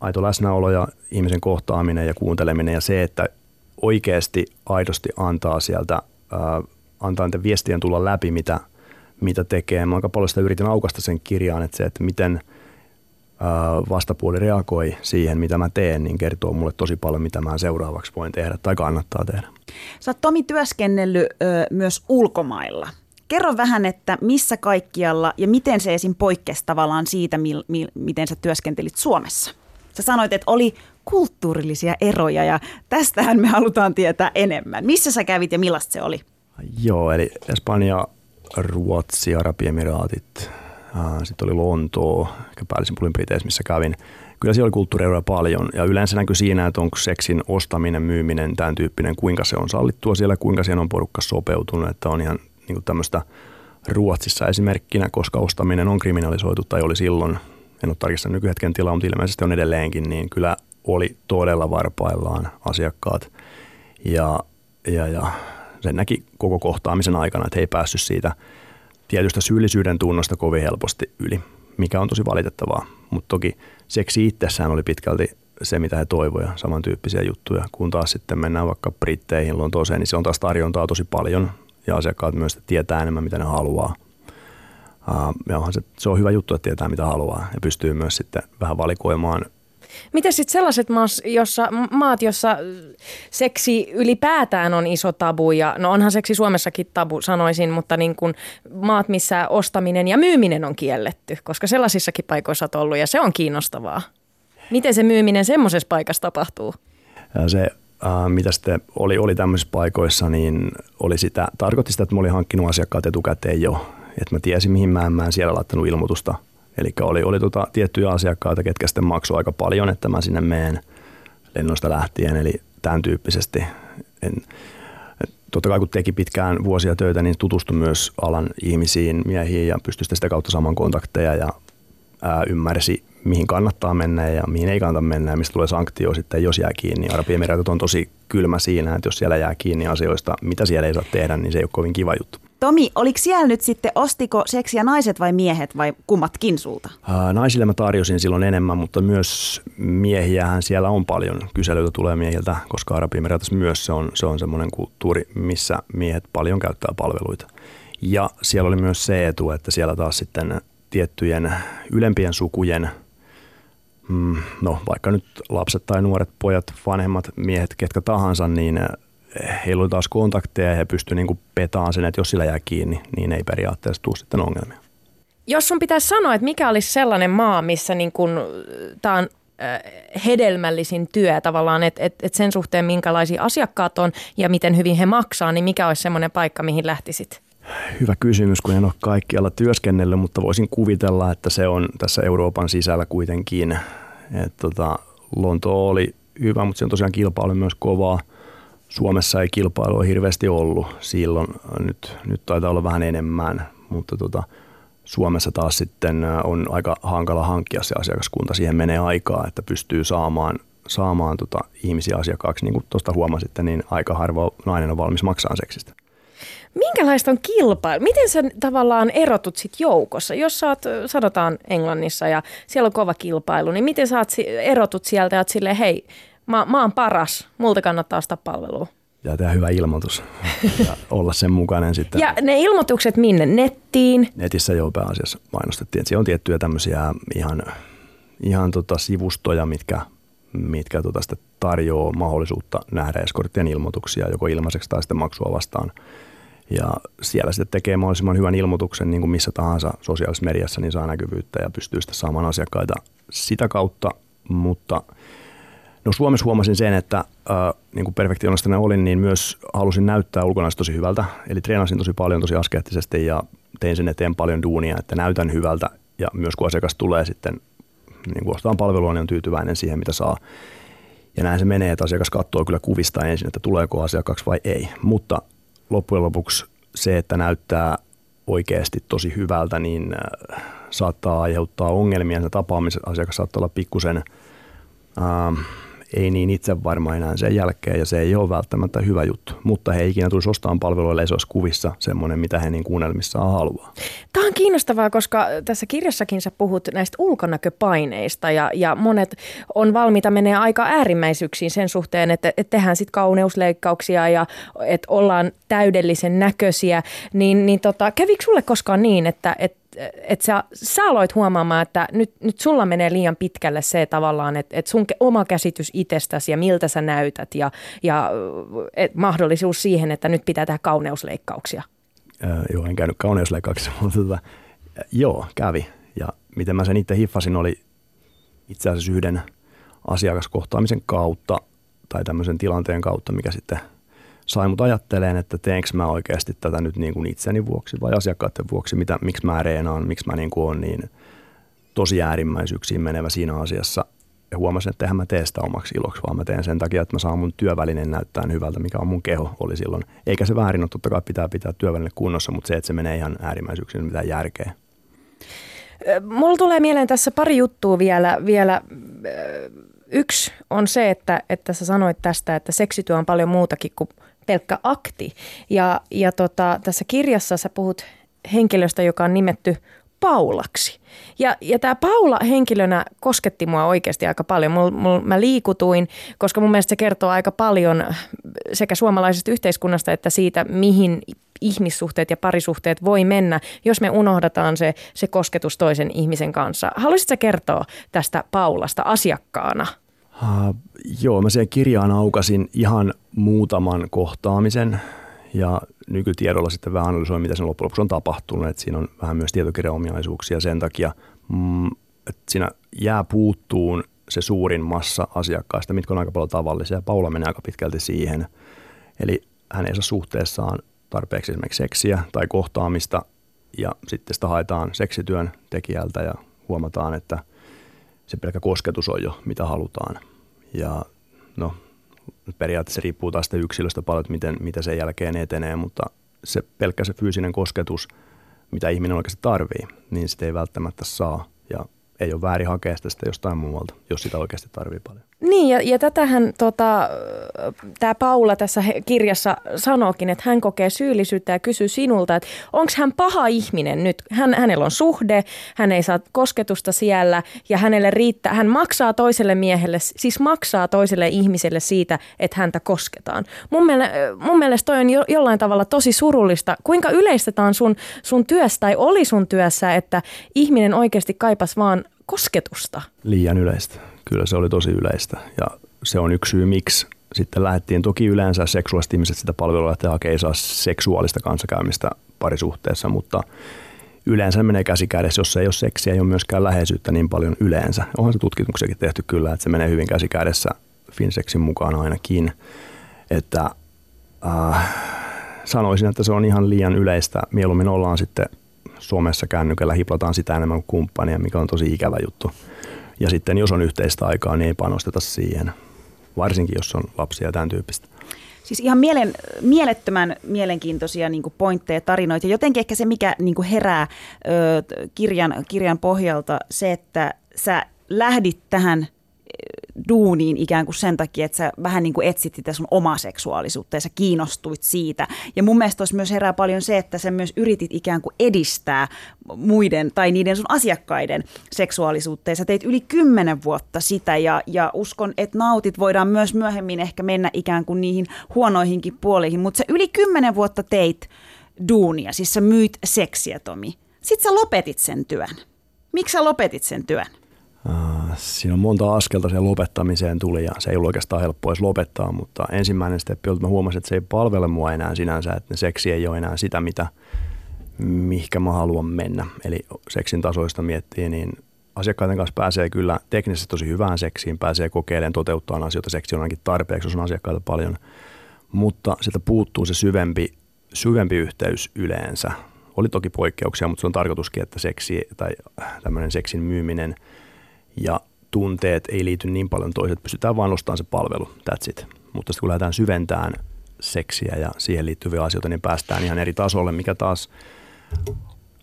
aito läsnäolo ja ihmisen kohtaaminen ja kuunteleminen ja se, että oikeasti aidosti antaa sieltä, ää, antaa niiden viestien tulla läpi, mitä, mitä tekee. Mä aika paljon sitä yritin aukasta sen kirjaan, että se, että miten – vastapuoli reagoi siihen, mitä mä teen, niin kertoo mulle tosi paljon, mitä mä seuraavaksi voin tehdä tai kannattaa tehdä. Sä oot Tomi työskennellyt ö, myös ulkomailla. Kerro vähän, että missä kaikkialla ja miten se esim. poikkesi tavallaan siitä, mil, mil, miten sä työskentelit Suomessa. Sä sanoit, että oli kulttuurillisia eroja ja tästähän me halutaan tietää enemmän. Missä sä kävit ja millaista se oli? Joo, eli Espanja, Ruotsi, Arabiemiraatit, sitten oli Lontoo, ehkä päällisin puolin Briteissä, missä kävin. Kyllä siellä oli kulttuurieroja paljon ja yleensä näkyy siinä, että onko seksin ostaminen, myyminen, tämän tyyppinen, kuinka se on sallittua siellä, kuinka siihen on porukka sopeutunut, että on ihan niin tämmöistä Ruotsissa esimerkkinä, koska ostaminen on kriminalisoitu tai oli silloin, en ole tarkistanut nykyhetken tilaa, mutta ilmeisesti on edelleenkin, niin kyllä oli todella varpaillaan asiakkaat ja, ja, ja sen näki koko kohtaamisen aikana, että he ei päässyt siitä – tietystä syyllisyyden tunnosta kovin helposti yli, mikä on tosi valitettavaa. Mutta toki seksi itsessään oli pitkälti se, mitä he toivoivat, samantyyppisiä juttuja. Kun taas sitten mennään vaikka Britteihin, Lontooseen, niin se on taas tarjontaa tosi paljon ja asiakkaat myös tietää enemmän, mitä ne haluaa. Ja onhan se, se on hyvä juttu, että tietää mitä haluaa ja pystyy myös sitten vähän valikoimaan Miten sitten sellaiset maas, jossa, maat, jossa seksi ylipäätään on iso tabu, ja no onhan seksi Suomessakin tabu sanoisin, mutta niin kuin maat, missä ostaminen ja myyminen on kielletty, koska sellaisissakin paikoissa on ollut ja se on kiinnostavaa. Miten se myyminen semmoisessa paikassa tapahtuu? Ja se Uh, mitä sitten oli, oli tämmöisissä paikoissa, niin oli sitä, tarkoitti sitä, että mä olin hankkinut asiakkaat etukäteen jo, että mä tiesin mihin mä en, mä en siellä laittanut ilmoitusta Eli oli, oli tota tiettyjä asiakkaita, ketkä sitten maksoi aika paljon, että mä sinne meen lennosta lähtien, eli tämän tyyppisesti. En, totta kai kun teki pitkään vuosia töitä, niin tutustui myös alan ihmisiin, miehiin ja pystyi sitä kautta saamaan kontakteja ja ää, ymmärsi, mihin kannattaa mennä ja mihin ei kannata mennä ja mistä tulee sanktio sitten, jos jää kiinni. Arabiemiraatit on tosi kylmä siinä, että jos siellä jää kiinni asioista, mitä siellä ei saa tehdä, niin se ei ole kovin kiva juttu. Tomi, oliko siellä nyt sitten, ostiko seksiä naiset vai miehet vai kummatkin sulta? naisille mä tarjosin silloin enemmän, mutta myös miehiähän siellä on paljon. Kyselyitä tulee miehiltä, koska Arabiemiraatis myös se on, se on semmoinen kulttuuri, missä miehet paljon käyttää palveluita. Ja siellä oli myös se etu, että siellä taas sitten tiettyjen ylempien sukujen, mm, no vaikka nyt lapset tai nuoret pojat, vanhemmat miehet, ketkä tahansa, niin heillä oli taas kontakteja ja he pystyivät niin petaan sen, että jos sillä jää kiinni, niin ei periaatteessa tule sitten ongelmia. Jos sun pitäisi sanoa, että mikä olisi sellainen maa, missä niin tämä on hedelmällisin työ tavallaan, että et, et sen suhteen minkälaisia asiakkaat on ja miten hyvin he maksaa, niin mikä olisi semmoinen paikka, mihin lähtisit? Hyvä kysymys, kun en ole kaikkialla työskennellyt, mutta voisin kuvitella, että se on tässä Euroopan sisällä kuitenkin. Et tota, Lonto oli hyvä, mutta se on tosiaan kilpailu myös kovaa. Suomessa ei kilpailua hirveästi ollut silloin, nyt, nyt taitaa olla vähän enemmän, mutta tota, Suomessa taas sitten on aika hankala hankkia se asiakaskunta. Siihen menee aikaa, että pystyy saamaan, saamaan tota ihmisiä asiakkaaksi. Niin kuin tuosta huomasitte, niin aika harva nainen on valmis maksamaan seksistä. Minkälaista on kilpailu? Miten sä tavallaan erotut sit joukossa? Jos sä oot, sanotaan Englannissa ja siellä on kova kilpailu, niin miten sä oot, erotut sieltä ja oot silleen, hei, mä, mä oon paras, multa kannattaa ostaa palvelua? Ja tehdä hyvä ilmoitus ja olla sen mukainen sitten. Ja ne ilmoitukset minne? Nettiin? Netissä jo pääasiassa mainostettiin. Siellä on tiettyjä tämmöisiä ihan, ihan tota sivustoja, mitkä, mitkä tota sitten tarjoaa mahdollisuutta nähdä eskorttien ilmoituksia joko ilmaiseksi tai sitten maksua vastaan – ja siellä sitten tekee mahdollisimman hyvän ilmoituksen niin kuin missä tahansa sosiaalisessa mediassa, niin saa näkyvyyttä ja pystyy sitten saamaan asiakkaita sitä kautta. Mutta no Suomessa huomasin sen, että äh, niin kuin perfektionistinen olin, niin myös halusin näyttää ulkonäöstä tosi hyvältä. Eli treenasin tosi paljon tosi askeettisesti ja tein sen eteen paljon duunia, että näytän hyvältä. Ja myös kun asiakas tulee sitten niin kuin ostetaan palvelua, niin on tyytyväinen siihen, mitä saa. Ja näin se menee, että asiakas katsoo kyllä kuvista ensin, että tuleeko asiakkaaksi vai ei. Mutta loppujen lopuksi se, että näyttää oikeasti tosi hyvältä, niin saattaa aiheuttaa ongelmia. Se tapaamisen asiakas saattaa olla pikkusen äh, ei niin itse varma enää sen jälkeen ja se ei ole välttämättä hyvä juttu. Mutta he ei ikinä tulisi ostamaan palveluille, se olisi kuvissa semmoinen, mitä he niin kuunnelmissaan haluaa. Tämä on kiinnostavaa, koska tässä kirjassakin sä puhut näistä ulkonäköpaineista ja, ja monet on valmiita menee aika äärimmäisyyksiin sen suhteen, että, että tehdään sitten kauneusleikkauksia ja että ollaan täydellisen näköisiä. Niin, niin tota, kävikö sulle koskaan niin, että, että että sä, sä aloit huomaamaan, että nyt, nyt sulla menee liian pitkälle se tavallaan, että, että sun oma käsitys itsestäsi ja miltä sä näytät ja, ja et mahdollisuus siihen, että nyt pitää tehdä kauneusleikkauksia. Äh, joo, en käynyt kauneusleikkauksissa, (laughs) mutta tota, joo, kävi. Ja miten mä sen itse hiffasin oli itse asiassa yhden asiakaskohtaamisen kautta tai tämmöisen tilanteen kautta, mikä sitten – sai mut ajatteleen, että teenkö mä oikeasti tätä nyt niin kuin itseni vuoksi vai asiakkaiden vuoksi, mitä, miksi mä reenaan, miksi mä niin kuin on niin tosi äärimmäisyyksiin menevä siinä asiassa. Ja huomasin, että eihän mä tee sitä omaksi iloksi, vaan mä teen sen takia, että mä saan mun työvälineen näyttää hyvältä, mikä on mun keho oli silloin. Eikä se väärin ole, totta kai pitää pitää työväline kunnossa, mutta se, että se menee ihan äärimmäisyyksiin, mitä järkeä. Mulla tulee mieleen tässä pari juttua vielä, vielä Yksi on se, että, että sä sanoit tästä, että seksityö on paljon muutakin kuin pelkkä akti. Ja, ja tota, tässä kirjassa sä puhut henkilöstä, joka on nimetty Paulaksi. Ja, ja tämä Paula henkilönä kosketti mua oikeasti aika paljon. Mul, mul, mä liikutuin, koska mun mielestä se kertoo aika paljon sekä suomalaisesta yhteiskunnasta että siitä, mihin ihmissuhteet ja parisuhteet voi mennä, jos me unohdataan se, se kosketus toisen ihmisen kanssa. Haluaisitko kertoa tästä Paulasta asiakkaana? Uh, joo, mä siihen kirjaan aukasin ihan muutaman kohtaamisen ja nykytiedolla sitten vähän analysoin, mitä sen loppujen lopuksi on tapahtunut. Että siinä on vähän myös tietokirjaominaisuuksia sen takia, mm, että siinä jää puuttuun se suurin massa asiakkaista, mitkä on aika paljon tavallisia. Paula menee aika pitkälti siihen. Eli hän ei saa suhteessaan tarpeeksi esimerkiksi seksiä tai kohtaamista ja sitten sitä haetaan seksityön tekijältä ja huomataan, että se pelkkä kosketus on jo mitä halutaan. Ja no, periaatteessa riippuu taas sitä yksilöstä paljon, että miten, mitä sen jälkeen etenee, mutta se pelkkä se fyysinen kosketus, mitä ihminen oikeasti tarvii, niin sitä ei välttämättä saa. Ja ei ole väärin hakea sitä jostain muualta, jos sitä oikeasti tarvii paljon. Niin, ja, ja tätähän tota, tämä Paula tässä kirjassa sanookin, että hän kokee syyllisyyttä ja kysyy sinulta, että onko hän paha ihminen nyt. Hän, hänellä on suhde, hän ei saa kosketusta siellä ja hänelle riittää, hän maksaa toiselle miehelle, siis maksaa toiselle ihmiselle siitä, että häntä kosketaan. Mun, mielestä, mun mielestä toi on jo, jollain tavalla tosi surullista. Kuinka yleistetään sun, sun työssä tai oli sun työssä, että ihminen oikeasti kaipas vaan kosketusta? Liian yleistä kyllä se oli tosi yleistä ja se on yksi syy, miksi sitten lähdettiin toki yleensä seksuaaliset ihmiset sitä palvelua, että ei saa seksuaalista kanssakäymistä parisuhteessa, mutta yleensä menee käsi kädessä, jos ei ole seksiä, ei ole myöskään läheisyyttä niin paljon yleensä. Onhan se tutkimuksiakin tehty kyllä, että se menee hyvin käsi kädessä Finseksin mukaan ainakin, että äh, sanoisin, että se on ihan liian yleistä. Mieluummin ollaan sitten Suomessa kännykällä, hiplataan sitä enemmän kuin kumppania, mikä on tosi ikävä juttu. Ja sitten jos on yhteistä aikaa, niin ei panosteta siihen, varsinkin jos on lapsia ja tämän tyyppistä. Siis ihan mielen, mielettömän mielenkiintoisia niin pointteja, tarinoita. Jotenkin ehkä se, mikä niin herää ö, kirjan, kirjan pohjalta, se, että sä lähdit tähän duuniin ikään kuin sen takia, että sä vähän niin kuin etsit sitä sun omaa seksuaalisuutta ja sä kiinnostuit siitä. Ja mun mielestä myös herää paljon se, että sä myös yritit ikään kuin edistää muiden tai niiden sun asiakkaiden seksuaalisuutta ja sä teit yli kymmenen vuotta sitä ja, ja uskon, että nautit voidaan myös myöhemmin ehkä mennä ikään kuin niihin huonoihinkin puoliin, mutta sä yli kymmenen vuotta teit duunia, siis sä myit seksiä Tomi. Sitten sä lopetit sen työn. Miksi sä lopetit sen työn? Äh, siinä on monta askelta sen lopettamiseen tuli ja se ei ollut oikeastaan helppo edes lopettaa, mutta ensimmäinen steppi oli, että mä huomasin, että se ei palvele mua enää sinänsä, että seksi ei ole enää sitä, mitä, mihinkä mä haluan mennä. Eli seksin tasoista miettii, niin asiakkaiden kanssa pääsee kyllä teknisesti tosi hyvään seksiin, pääsee kokeilemaan, toteuttaa asioita, seksi on ainakin tarpeeksi, jos on asiakkaita paljon, mutta sieltä puuttuu se syvempi, syvempi yhteys yleensä. Oli toki poikkeuksia, mutta se on tarkoituskin, että seksi tai tämmöinen seksin myyminen – ja tunteet ei liity niin paljon toiset, pystytään vain nostamaan se palvelu, that's it. Mutta sitten kun lähdetään syventämään seksiä ja siihen liittyviä asioita, niin päästään ihan eri tasolle, mikä taas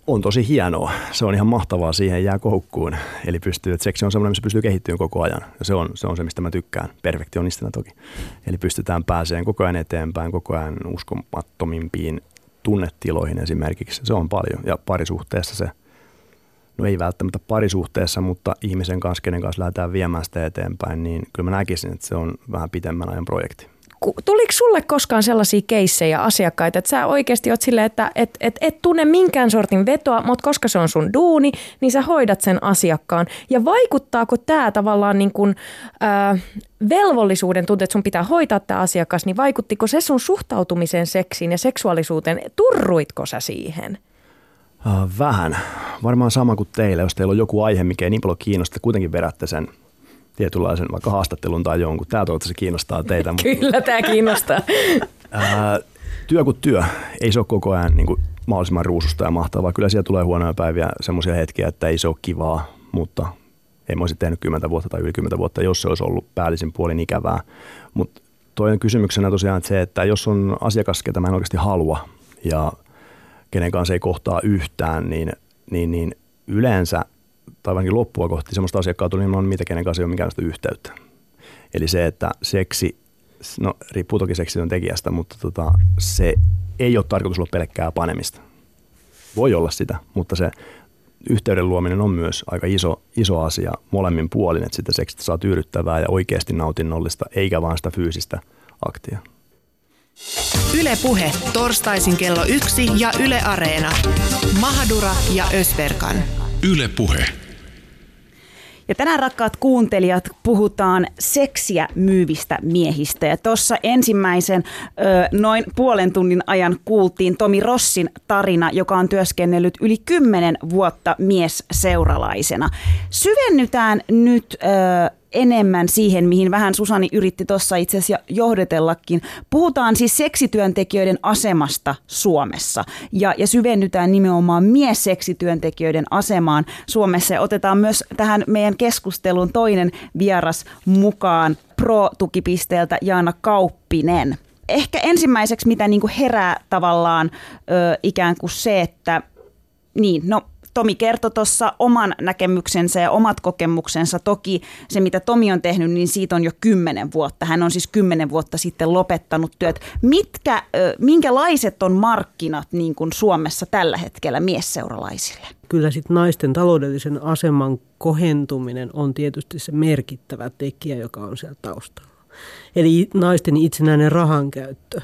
on tosi hienoa. Se on ihan mahtavaa, siihen jää koukkuun. Eli pystyy, että seksi on semmoinen, missä pystyy kehittymään koko ajan. Ja se on, se on se, mistä mä tykkään, perfektionistina toki. Eli pystytään pääsemään koko ajan eteenpäin, koko ajan uskomattomimpiin tunnetiloihin esimerkiksi. Se on paljon. Ja parisuhteessa se no ei välttämättä parisuhteessa, mutta ihmisen kanssa, kenen kanssa lähdetään viemään sitä eteenpäin, niin kyllä mä näkisin, että se on vähän pitemmän ajan projekti. Tuliko sulle koskaan sellaisia keissejä asiakkaita, että sä oikeasti oot silleen, että et, et, et tunne minkään sortin vetoa, mutta koska se on sun duuni, niin sä hoidat sen asiakkaan. Ja vaikuttaako tämä tavallaan niin kuin, äh, velvollisuuden tunte, että sun pitää hoitaa tämä asiakas, niin vaikuttiko se sun suhtautumiseen seksiin ja seksuaalisuuteen? Turruitko sä siihen? Uh, vähän. Varmaan sama kuin teille, jos teillä on joku aihe, mikä ei niin paljon kiinnosta, kuitenkin vedätte sen tietynlaisen vaikka haastattelun tai jonkun. Tämä toivottavasti kiinnostaa teitä. (laughs) Kyllä, tämä kiinnostaa. uh, (laughs) työ kuin työ. Ei se ole koko ajan niin kuin mahdollisimman ruususta ja mahtavaa. Kyllä siellä tulee huonoja päiviä, semmoisia hetkiä, että ei se ole kivaa, mutta ei mä olisi tehnyt 10 vuotta tai yli 10 vuotta, jos se olisi ollut päällisin puolin ikävää. Mutta toinen kysymyksenä tosiaan että se, että jos on asiakas, ketä mä en oikeasti halua ja – kenen kanssa ei kohtaa yhtään, niin, niin, niin yleensä, tai ainakin loppua kohti semmoista asiakkaat niin on mitä kenen kanssa ei ole minkäänlaista yhteyttä. Eli se, että seksi, no riippuu toki seksityön tekijästä, mutta tota, se ei ole tarkoitus olla pelkkää panemista. Voi olla sitä, mutta se yhteyden luominen on myös aika iso, iso asia molemmin puolin, että sitä seksistä saa tyydyttävää ja oikeasti nautinnollista, eikä vaan sitä fyysistä aktia. Ylepuhe torstaisin kello yksi ja Yle Areena. Mahadura ja Ösberkan. Ylepuhe. Ja tänään rakkaat kuuntelijat puhutaan seksiä myyvistä miehistä. Ja tuossa ensimmäisen ö, noin puolen tunnin ajan kuultiin Tomi Rossin tarina, joka on työskennellyt yli kymmenen vuotta mies seuralaisena. Syvennytään nyt ö, enemmän siihen, mihin vähän Susani yritti tuossa itse asiassa johdetellakin. Puhutaan siis seksityöntekijöiden asemasta Suomessa ja, ja syvennytään nimenomaan miesseksityöntekijöiden asemaan Suomessa ja otetaan myös tähän meidän keskusteluun toinen vieras mukaan Pro-tukipisteeltä Jaana Kauppinen. Ehkä ensimmäiseksi, mitä niin kuin herää tavallaan ö, ikään kuin se, että niin, no Tomi kertoi tuossa oman näkemyksensä ja omat kokemuksensa. Toki se, mitä Tomi on tehnyt, niin siitä on jo kymmenen vuotta. Hän on siis kymmenen vuotta sitten lopettanut työt. Mitkä, minkälaiset on markkinat niin kuin Suomessa tällä hetkellä miesseuralaisille? Kyllä sitten naisten taloudellisen aseman kohentuminen on tietysti se merkittävä tekijä, joka on siellä taustalla. Eli naisten itsenäinen rahankäyttö.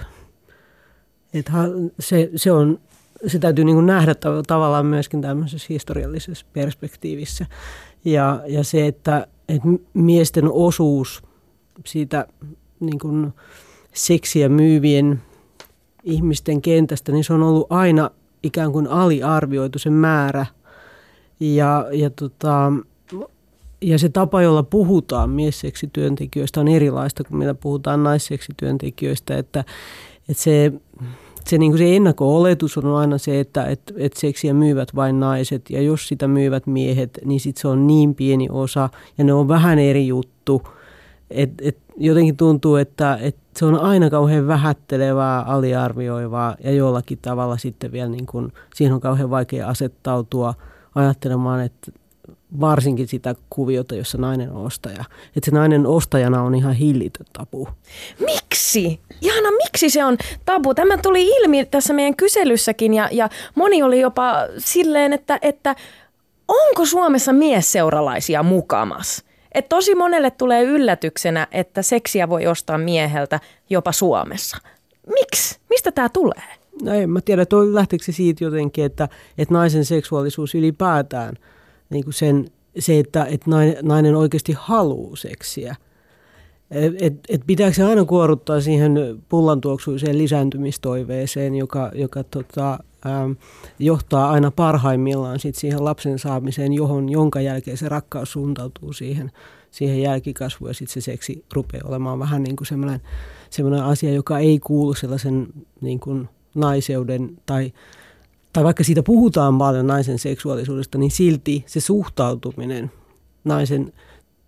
Et se, se on se täytyy niin kuin nähdä tavallaan myöskin tämmöisessä historiallisessa perspektiivissä. Ja, ja se, että, että miesten osuus siitä niin kuin seksiä myyvien ihmisten kentästä, niin se on ollut aina ikään kuin aliarvioitu se määrä. Ja, ja, tota, ja se tapa, jolla puhutaan miesseksityöntekijöistä on erilaista kuin millä puhutaan naisseksityöntekijöistä, että, että se se, niin kuin se ennakko-oletus on aina se, että et, et seksiä myyvät vain naiset. Ja jos sitä myyvät miehet, niin sit se on niin pieni osa. Ja ne on vähän eri juttu. Et, et jotenkin tuntuu, että et se on aina kauhean vähättelevää, aliarvioivaa. Ja jollakin tavalla sitten vielä niin kuin, siihen on kauhean vaikea asettautua ajattelemaan, että varsinkin sitä kuviota, jossa nainen on ostaja. Että se nainen ostajana on ihan hillitön tabu. Miksi? Jana, miksi se on tabu? Tämä tuli ilmi tässä meidän kyselyssäkin ja, ja moni oli jopa silleen, että, että onko Suomessa miesseuralaisia mukamas? Et tosi monelle tulee yllätyksenä, että seksiä voi ostaa mieheltä jopa Suomessa. Miksi? Mistä tämä tulee? No en mä tiedä, lähteekö se siitä jotenkin, että, että naisen seksuaalisuus ylipäätään, niin kuin sen, se, että, että nainen oikeasti haluaa seksiä. Et, et pitääkö se aina kuoruttaa siihen pullantuoksuiseen lisääntymistoiveeseen, joka, joka tota, ähm, johtaa aina parhaimmillaan sit siihen lapsen saamiseen, johon, jonka jälkeen se rakkaus suuntautuu siihen, siihen jälkikasvuun ja sitten se seksi rupeaa olemaan vähän niin kuin semmoinen, semmoinen asia, joka ei kuulu sellaisen niin kuin naiseuden tai, tai vaikka siitä puhutaan paljon naisen seksuaalisuudesta, niin silti se suhtautuminen naisen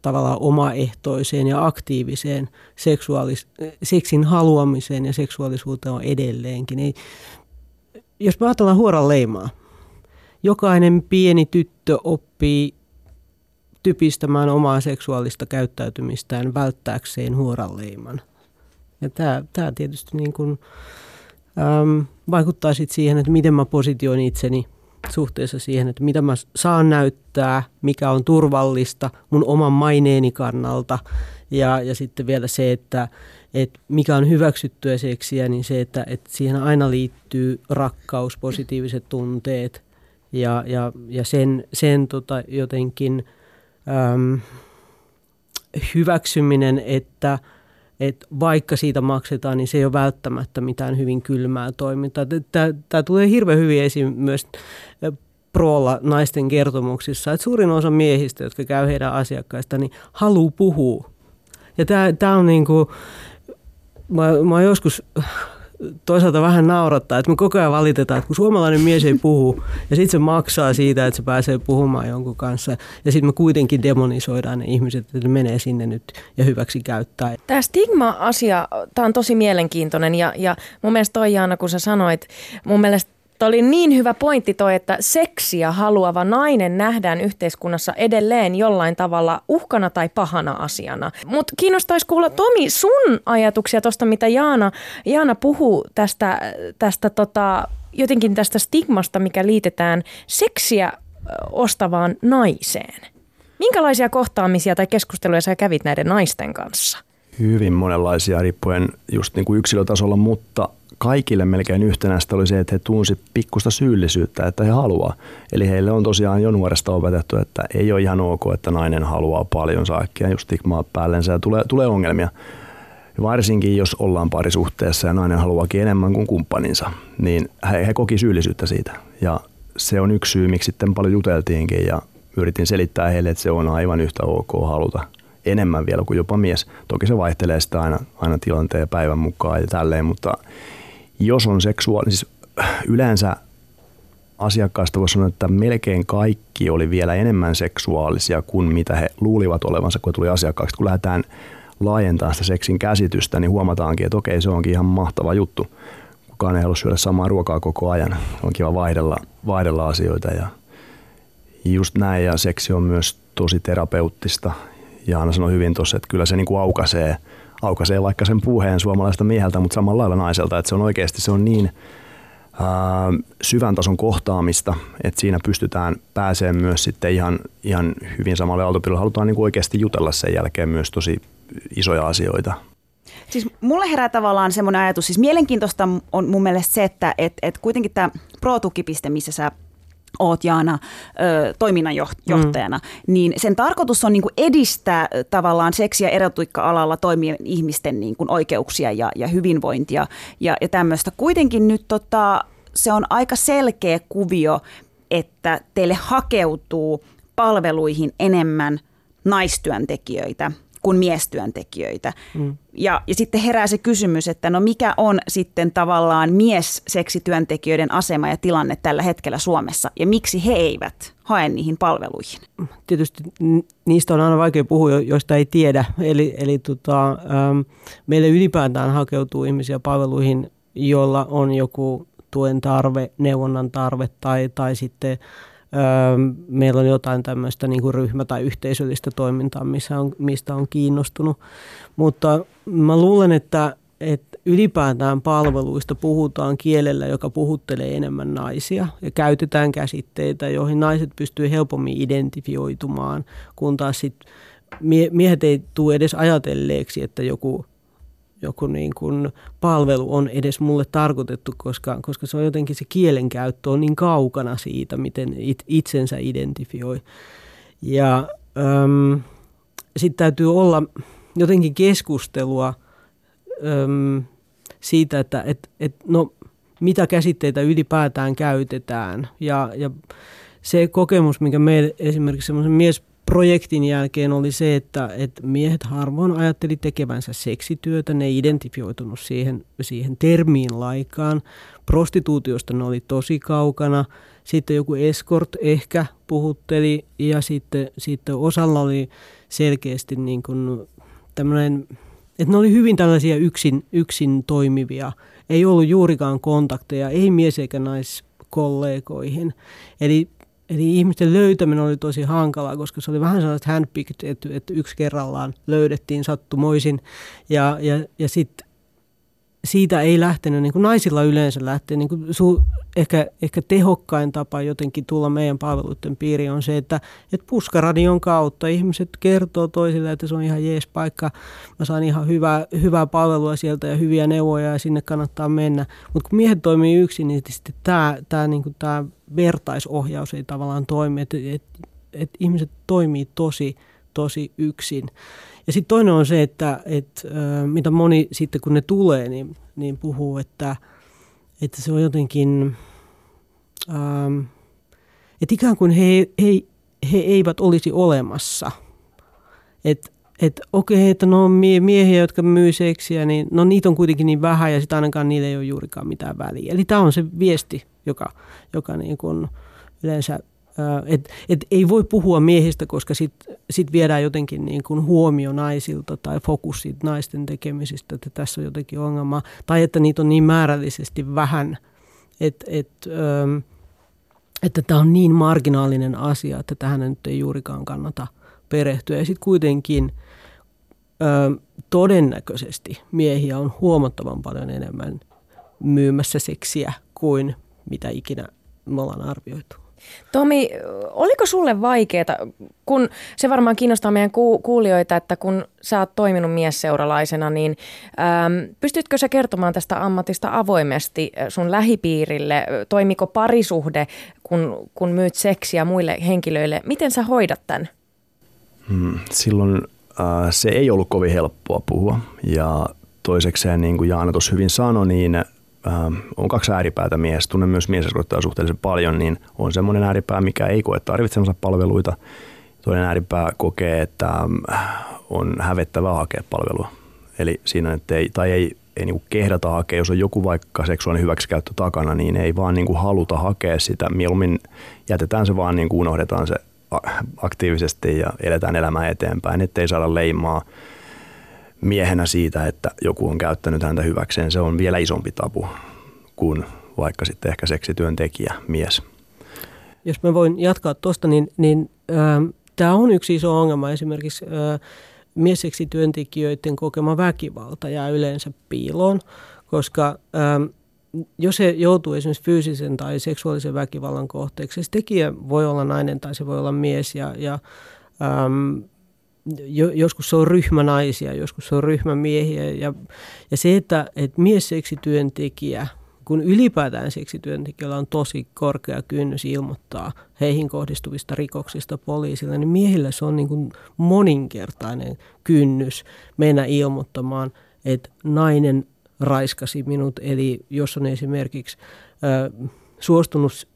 tavallaan omaehtoiseen ja aktiiviseen seksuaalis- seksin haluamiseen ja seksuaalisuuteen on edelleenkin. Ei, jos me ajatellaan huoran leimaa, jokainen pieni tyttö oppii typistämään omaa seksuaalista käyttäytymistään välttääkseen huoran leiman. Ja tämä, tämä tietysti niin kuin, äm, vaikuttaa sit siihen, että miten mä positioin itseni suhteessa siihen, että mitä mä saan näyttää, mikä on turvallista mun oman maineeni kannalta. Ja, ja sitten vielä se, että, että mikä on hyväksyttyä seksiä, niin se, että, että siihen aina liittyy rakkaus, positiiviset tunteet ja, ja, ja sen, sen tota jotenkin äm, hyväksyminen, että, että vaikka siitä maksetaan, niin se ei ole välttämättä mitään hyvin kylmää toimintaa. Tämä tulee hirveän hyvin esiin myös proolla naisten kertomuksissa, että suurin osa miehistä, jotka käy heidän asiakkaista, niin haluaa puhua. Ja tämä on niin kuin, mä, mä joskus toisaalta vähän naurattaa, että me koko ajan valitetaan, että kun suomalainen mies ei puhu ja sitten se maksaa siitä, että se pääsee puhumaan jonkun kanssa ja sitten me kuitenkin demonisoidaan ne ihmiset, että ne menee sinne nyt ja hyväksi käyttää. Tämä stigma-asia, tämä on tosi mielenkiintoinen ja, ja mun mielestä toi Jaana, kun sä sanoit, mun mielestä Tämä oli niin hyvä pointti toi, että seksiä haluava nainen nähdään yhteiskunnassa edelleen jollain tavalla uhkana tai pahana asiana. Mutta kiinnostaisi kuulla Tomi sun ajatuksia tuosta, mitä Jaana, Jaana puhuu tästä, tästä tota, jotenkin tästä stigmasta, mikä liitetään seksiä ostavaan naiseen. Minkälaisia kohtaamisia tai keskusteluja sä kävit näiden naisten kanssa? Hyvin monenlaisia riippuen just niin kuin yksilötasolla, mutta kaikille melkein yhtenäistä oli se, että he tunsi pikkusta syyllisyyttä, että he haluaa. Eli heille on tosiaan jo nuoresta opetettu, että ei ole ihan ok, että nainen haluaa paljon saakkia just stigmaa päällensä ja tulee, tulee ongelmia. Varsinkin jos ollaan parisuhteessa ja nainen haluaakin enemmän kuin kumppaninsa, niin he, he koki syyllisyyttä siitä. Ja se on yksi syy, miksi sitten paljon juteltiinkin ja yritin selittää heille, että se on aivan yhtä ok haluta enemmän vielä kuin jopa mies. Toki se vaihtelee sitä aina, aina tilanteen ja päivän mukaan ja tälleen, mutta jos on seksuaali, siis yleensä asiakkaista voisi sanoa, että melkein kaikki oli vielä enemmän seksuaalisia kuin mitä he luulivat olevansa, kun tuli asiakkaaksi. Kun lähdetään laajentamaan sitä seksin käsitystä, niin huomataankin, että okei, se onkin ihan mahtava juttu. Kukaan ei halua syödä samaa ruokaa koko ajan. On kiva vaihdella, vaihdella asioita ja just näin. Ja seksi on myös tosi terapeuttista. Jaana sanoi hyvin tuossa, että kyllä se niin kuin aukaisee – aukaisee vaikka sen puheen suomalaista mieheltä, mutta samalla lailla naiselta, että se on oikeasti se on niin ää, syvän tason kohtaamista, että siinä pystytään pääsemään myös sitten ihan, ihan hyvin samalle autopilolle. Halutaan niin kuin oikeasti jutella sen jälkeen myös tosi isoja asioita. Siis mulle herää tavallaan semmoinen ajatus, siis mielenkiintoista on mun mielestä se, että et, et kuitenkin tämä pro-tukipiste, missä sä oot Jaana ö, toiminnanjohtajana, mm. niin sen tarkoitus on niin kuin edistää tavallaan seksi- ja erotuikka-alalla toimivien ihmisten niin kuin oikeuksia ja, ja hyvinvointia ja, ja tämmöistä. Kuitenkin nyt tota, se on aika selkeä kuvio, että teille hakeutuu palveluihin enemmän naistyöntekijöitä kuin miestyöntekijöitä. Mm. Ja, ja sitten herää se kysymys, että no mikä on sitten tavallaan mies-seksityöntekijöiden asema ja tilanne tällä hetkellä Suomessa ja miksi he eivät hae niihin palveluihin? Tietysti niistä on aina vaikea puhua, joista ei tiedä. Eli, eli tota, ähm, meille ylipäätään hakeutuu ihmisiä palveluihin, joilla on joku tuen tarve, neuvonnan tarve tai, tai sitten meillä on jotain tämmöistä niin kuin ryhmä- tai yhteisöllistä toimintaa, missä on, mistä on kiinnostunut. Mutta mä luulen, että, että ylipäätään palveluista puhutaan kielellä, joka puhuttelee enemmän naisia ja käytetään käsitteitä, joihin naiset pystyy helpommin identifioitumaan, kun taas sit miehet ei tule edes ajatelleeksi, että joku joku niin kuin palvelu on edes mulle tarkoitettu, koska, koska se on jotenkin se kielenkäyttö on niin kaukana siitä, miten it, itsensä identifioi. Ja sitten täytyy olla jotenkin keskustelua äm, siitä, että et, et, no, mitä käsitteitä ylipäätään käytetään. Ja, ja se kokemus, mikä meillä esimerkiksi semmoisen mies projektin jälkeen oli se, että, että miehet harvoin ajatteli tekevänsä seksityötä, ne ei identifioitunut siihen, siihen termiin laikaan. Prostituutiosta ne oli tosi kaukana. Sitten joku escort ehkä puhutteli ja sitten, sitten osalla oli selkeästi niin kuin tämmöinen, että ne oli hyvin tällaisia yksin, yksin toimivia. Ei ollut juurikaan kontakteja, ei mies- eikä naiskollegoihin. Eli Eli ihmisten löytäminen oli tosi hankalaa, koska se oli vähän sellaista handpicked, että, että yksi kerrallaan löydettiin sattumoisin. Ja, ja, ja sitten siitä ei lähtenyt, niin kuin naisilla yleensä lähtee, niin kuin su, ehkä, ehkä tehokkain tapa jotenkin tulla meidän palveluiden piiriin on se, että, että puskaradion kautta ihmiset kertoo toisille, että se on ihan jees paikka, mä saan ihan hyvää, hyvää palvelua sieltä ja hyviä neuvoja ja sinne kannattaa mennä. Mutta kun miehet toimii yksin, niin sitten tämä, tämä, niin kuin tämä vertaisohjaus ei tavallaan toimi, että, että, että ihmiset toimii tosi, tosi yksin. Ja sitten toinen on se, että, että mitä moni sitten kun ne tulee, niin, niin puhuu, että, että se on jotenkin, ähm, että ikään kuin he, he, he eivät olisi olemassa. Että et okei, että no miehiä, jotka myy seksiä, niin no niitä on kuitenkin niin vähän ja sitten ainakaan niille ei ole juurikaan mitään väliä. Eli tämä on se viesti, joka, joka niin kuin yleensä et, et ei voi puhua miehistä, koska sitten sit viedään jotenkin niin kuin huomio naisilta tai fokus siitä naisten tekemisistä, että tässä on jotenkin ongelma. Tai että niitä on niin määrällisesti vähän, että et, että tämä on niin marginaalinen asia, että tähän nyt ei juurikaan kannata perehtyä. Ja sitten kuitenkin ö, todennäköisesti miehiä on huomattavan paljon enemmän myymässä seksiä kuin mitä ikinä me ollaan arvioitu. Tomi, oliko sulle vaikeaa, kun se varmaan kiinnostaa meidän ku- kuulijoita, että kun sä oot toiminut miesseuralaisena, niin äm, pystytkö sä kertomaan tästä ammatista avoimesti sun lähipiirille? Toimiko parisuhde, kun, kun myyt seksiä muille henkilöille? Miten sä hoidat tämän? Hmm, silloin äh, se ei ollut kovin helppoa puhua ja toisekseen, niin kuin Jaana tuossa hyvin sanoi, niin äh, on kaksi ääripäätä mies, tunnen myös mieseskortteja suhteellisen paljon, niin on semmoinen ääripää, mikä ei koe tarvitsemansa palveluita. Toinen ääripää kokee, että äh, on hävettävää hakea palvelua. Eli siinä, että ei, tai ei, ei niin kehdata hakea, jos on joku vaikka seksuaalinen hyväksikäyttö takana, niin ei vaan niin kuin haluta hakea sitä. Mieluummin jätetään se vaan, niin kuin unohdetaan se aktiivisesti ja eletään elämää eteenpäin, ettei saada leimaa miehenä siitä, että joku on käyttänyt häntä hyväkseen. Se on vielä isompi tabu kuin vaikka sitten ehkä seksityöntekijä, mies. Jos mä voin jatkaa tuosta, niin, niin äh, tämä on yksi iso ongelma esimerkiksi äh, miesseksityöntekijöiden kokema väkivalta jää yleensä piiloon, koska äh, jos he joutuu esimerkiksi fyysisen tai seksuaalisen väkivallan kohteeksi, se tekijä voi olla nainen tai se voi olla mies ja, ja ähm, joskus se on ryhmä naisia, joskus se on ryhmä miehiä. Ja, ja se, että, että mies-seksityöntekijä, kun ylipäätään seksityöntekijöillä on tosi korkea kynnys ilmoittaa heihin kohdistuvista rikoksista poliisille, niin miehillä se on niin kuin moninkertainen kynnys mennä ilmoittamaan, että nainen raiskasi minut. Eli jos on esimerkiksi äh, suostunut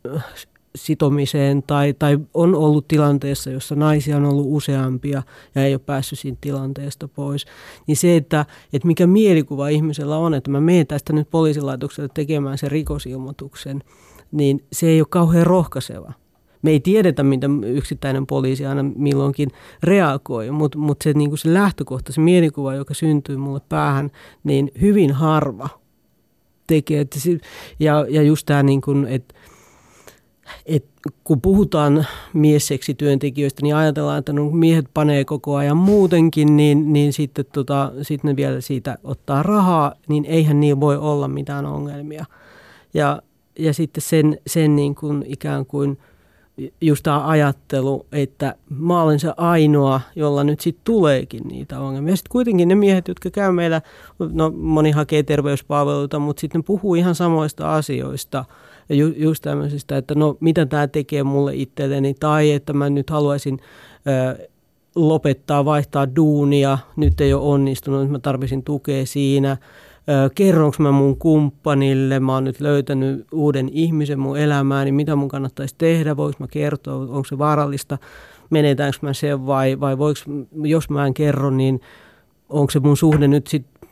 sitomiseen tai, tai on ollut tilanteessa, jossa naisia on ollut useampia ja ei ole päässyt siitä tilanteesta pois, niin se, että, että mikä mielikuva ihmisellä on, että mä menen tästä nyt poliisilaitokselle tekemään sen rikosilmoituksen, niin se ei ole kauhean rohkaiseva. Me ei tiedetä, mitä yksittäinen poliisi aina milloinkin reagoi, mutta, mutta se, niin se lähtökohta, se mielikuva, joka syntyy mulle päähän, niin hyvin harva tekee. Että se, ja, ja just tämä, niin että et kun puhutaan miesseksi työntekijöistä, niin ajatellaan, että no, miehet panee koko ajan muutenkin, niin, niin sitten tota, sit ne vielä siitä ottaa rahaa, niin eihän niin voi olla mitään ongelmia. Ja, ja sitten sen, sen niin kuin ikään kuin just tämä ajattelu, että mä olen se ainoa, jolla nyt sitten tuleekin niitä ongelmia. Sitten kuitenkin ne miehet, jotka käy meillä, no moni hakee terveyspalveluita, mutta sitten puhuu ihan samoista asioista – ja ju, just tämmöisistä, että no mitä tämä tekee mulle itselleni? Tai että mä nyt haluaisin ö, lopettaa, vaihtaa duunia, nyt ei ole onnistunut, mä tarvitsin tukea siinä. Kerronko mä mun kumppanille, mä oon nyt löytänyt uuden ihmisen mun elämään, niin mitä mun kannattaisi tehdä, voiko mä kertoa, onko se vaarallista, menetäänkö mä sen vai, vai voiko, jos mä en kerro, niin onko se mun suhde nyt sitten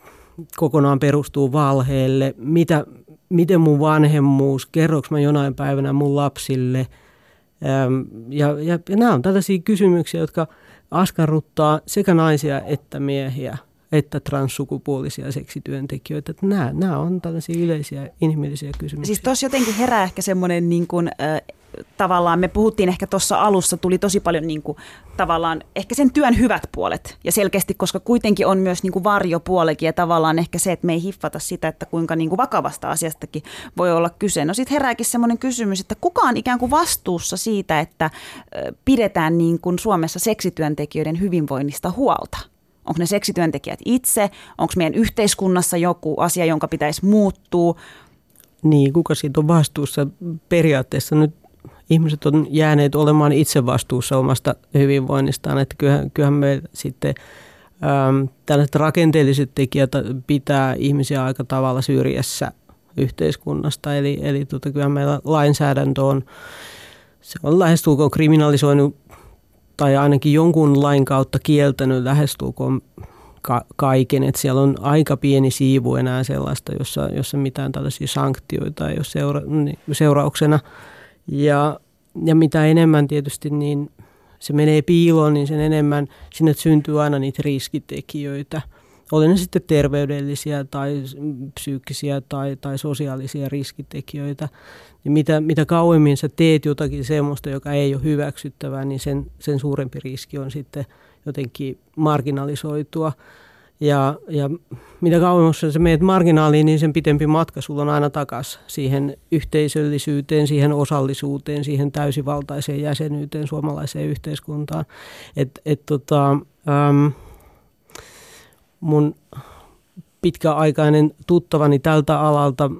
kokonaan perustuu valheelle, mitä, miten mun vanhemmuus, kerroks mä jonain päivänä mun lapsille. Ja, ja, ja nämä on tällaisia kysymyksiä, jotka askarruttaa sekä naisia että miehiä että transsukupuolisia seksityöntekijöitä. Että nämä, nämä on tällaisia yleisiä inhimillisiä kysymyksiä. Siis tuossa jotenkin herää ehkä semmoinen niin kuin, äh, tavallaan me puhuttiin ehkä tuossa alussa, tuli tosi paljon niin kuin, tavallaan ehkä sen työn hyvät puolet. Ja selkeästi, koska kuitenkin on myös niin kuin varjopuolekin ja tavallaan ehkä se, että me ei hiffata sitä, että kuinka niin kuin vakavasta asiastakin voi olla kyse. No sitten herääkin semmoinen kysymys, että kuka on ikään kuin vastuussa siitä, että pidetään niin kuin Suomessa seksityöntekijöiden hyvinvoinnista huolta? Onko ne seksityöntekijät itse? Onko meidän yhteiskunnassa joku asia, jonka pitäisi muuttua? Niin, kuka siitä on vastuussa? Periaatteessa nyt ihmiset on jääneet olemaan itse vastuussa omasta hyvinvoinnistaan, että kyllähän, kyllähän me sitten äm, tällaiset rakenteelliset tekijät pitää ihmisiä aika tavalla syrjässä yhteiskunnasta, eli, eli tota, kyllähän meillä lainsäädäntö on, se on lähestulkoon kriminalisoinut tai ainakin jonkun lain kautta kieltänyt lähestulkoon ka- kaiken, että siellä on aika pieni siivu enää sellaista, jossa, jossa mitään tällaisia sanktioita ei ole seura- niin, seurauksena. Ja, ja mitä enemmän tietysti niin se menee piiloon, niin sen enemmän sinne syntyy aina niitä riskitekijöitä. Oli ne sitten terveydellisiä tai psyykkisiä tai, tai sosiaalisia riskitekijöitä. Niin mitä, mitä kauemmin sä teet jotakin semmoista, joka ei ole hyväksyttävää, niin sen, sen suurempi riski on sitten jotenkin marginalisoitua. Ja, ja mitä kauemmas sä meet marginaaliin, niin sen pitempi matka sulla on aina takaisin siihen yhteisöllisyyteen, siihen osallisuuteen, siihen täysivaltaiseen jäsenyyteen suomalaiseen yhteiskuntaan. Et, et tota, äm, mun pitkäaikainen tuttavani tältä alalta,